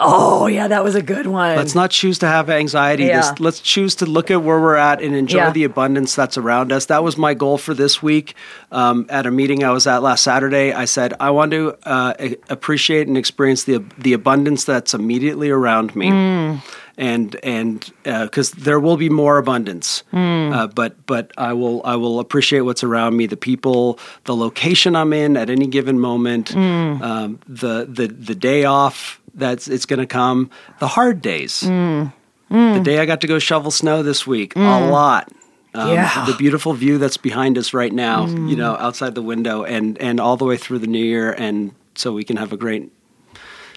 Oh, yeah, that was a good one. Let's not choose to have anxiety. Yeah. This- let's choose to look at where we're at and enjoy Yeah. the abundance that's around us. That was my goal for this week. Um, at a meeting I was at last Saturday, I said I want to uh, a- appreciate and experience the the abundance that's immediately around me. Mm. And and because there will be more abundance, Mm. uh, but but I will I will appreciate what's around me, the people, the location I'm in at any given moment, Mm. um, the the the day off that's it's going to come, the hard days. Mm. Mm. The day I got to go shovel snow this week, a mm. lot. Um, Yeah. The beautiful view that's behind us right now, you know, outside the window, and and all the way through the new year, and so we can have a great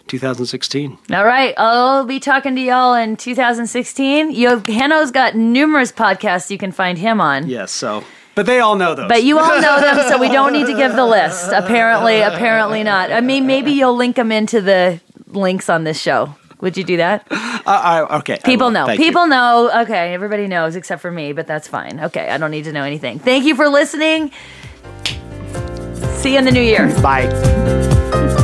2016. All right, I'll be talking to y'all in 2016. You Hano's got numerous podcasts you can find him on. Yes. So, but they all know those. But you all know them, so we don't need to give the list. Apparently, apparently not. I mean, maybe you'll link them into the links on this show. Would you do that? Uh, I- okay. People know. Thank you. People know. Okay, everybody knows except for me, but that's fine. Okay, I don't need to know anything. Thank you for listening. See you in the new year. Bye.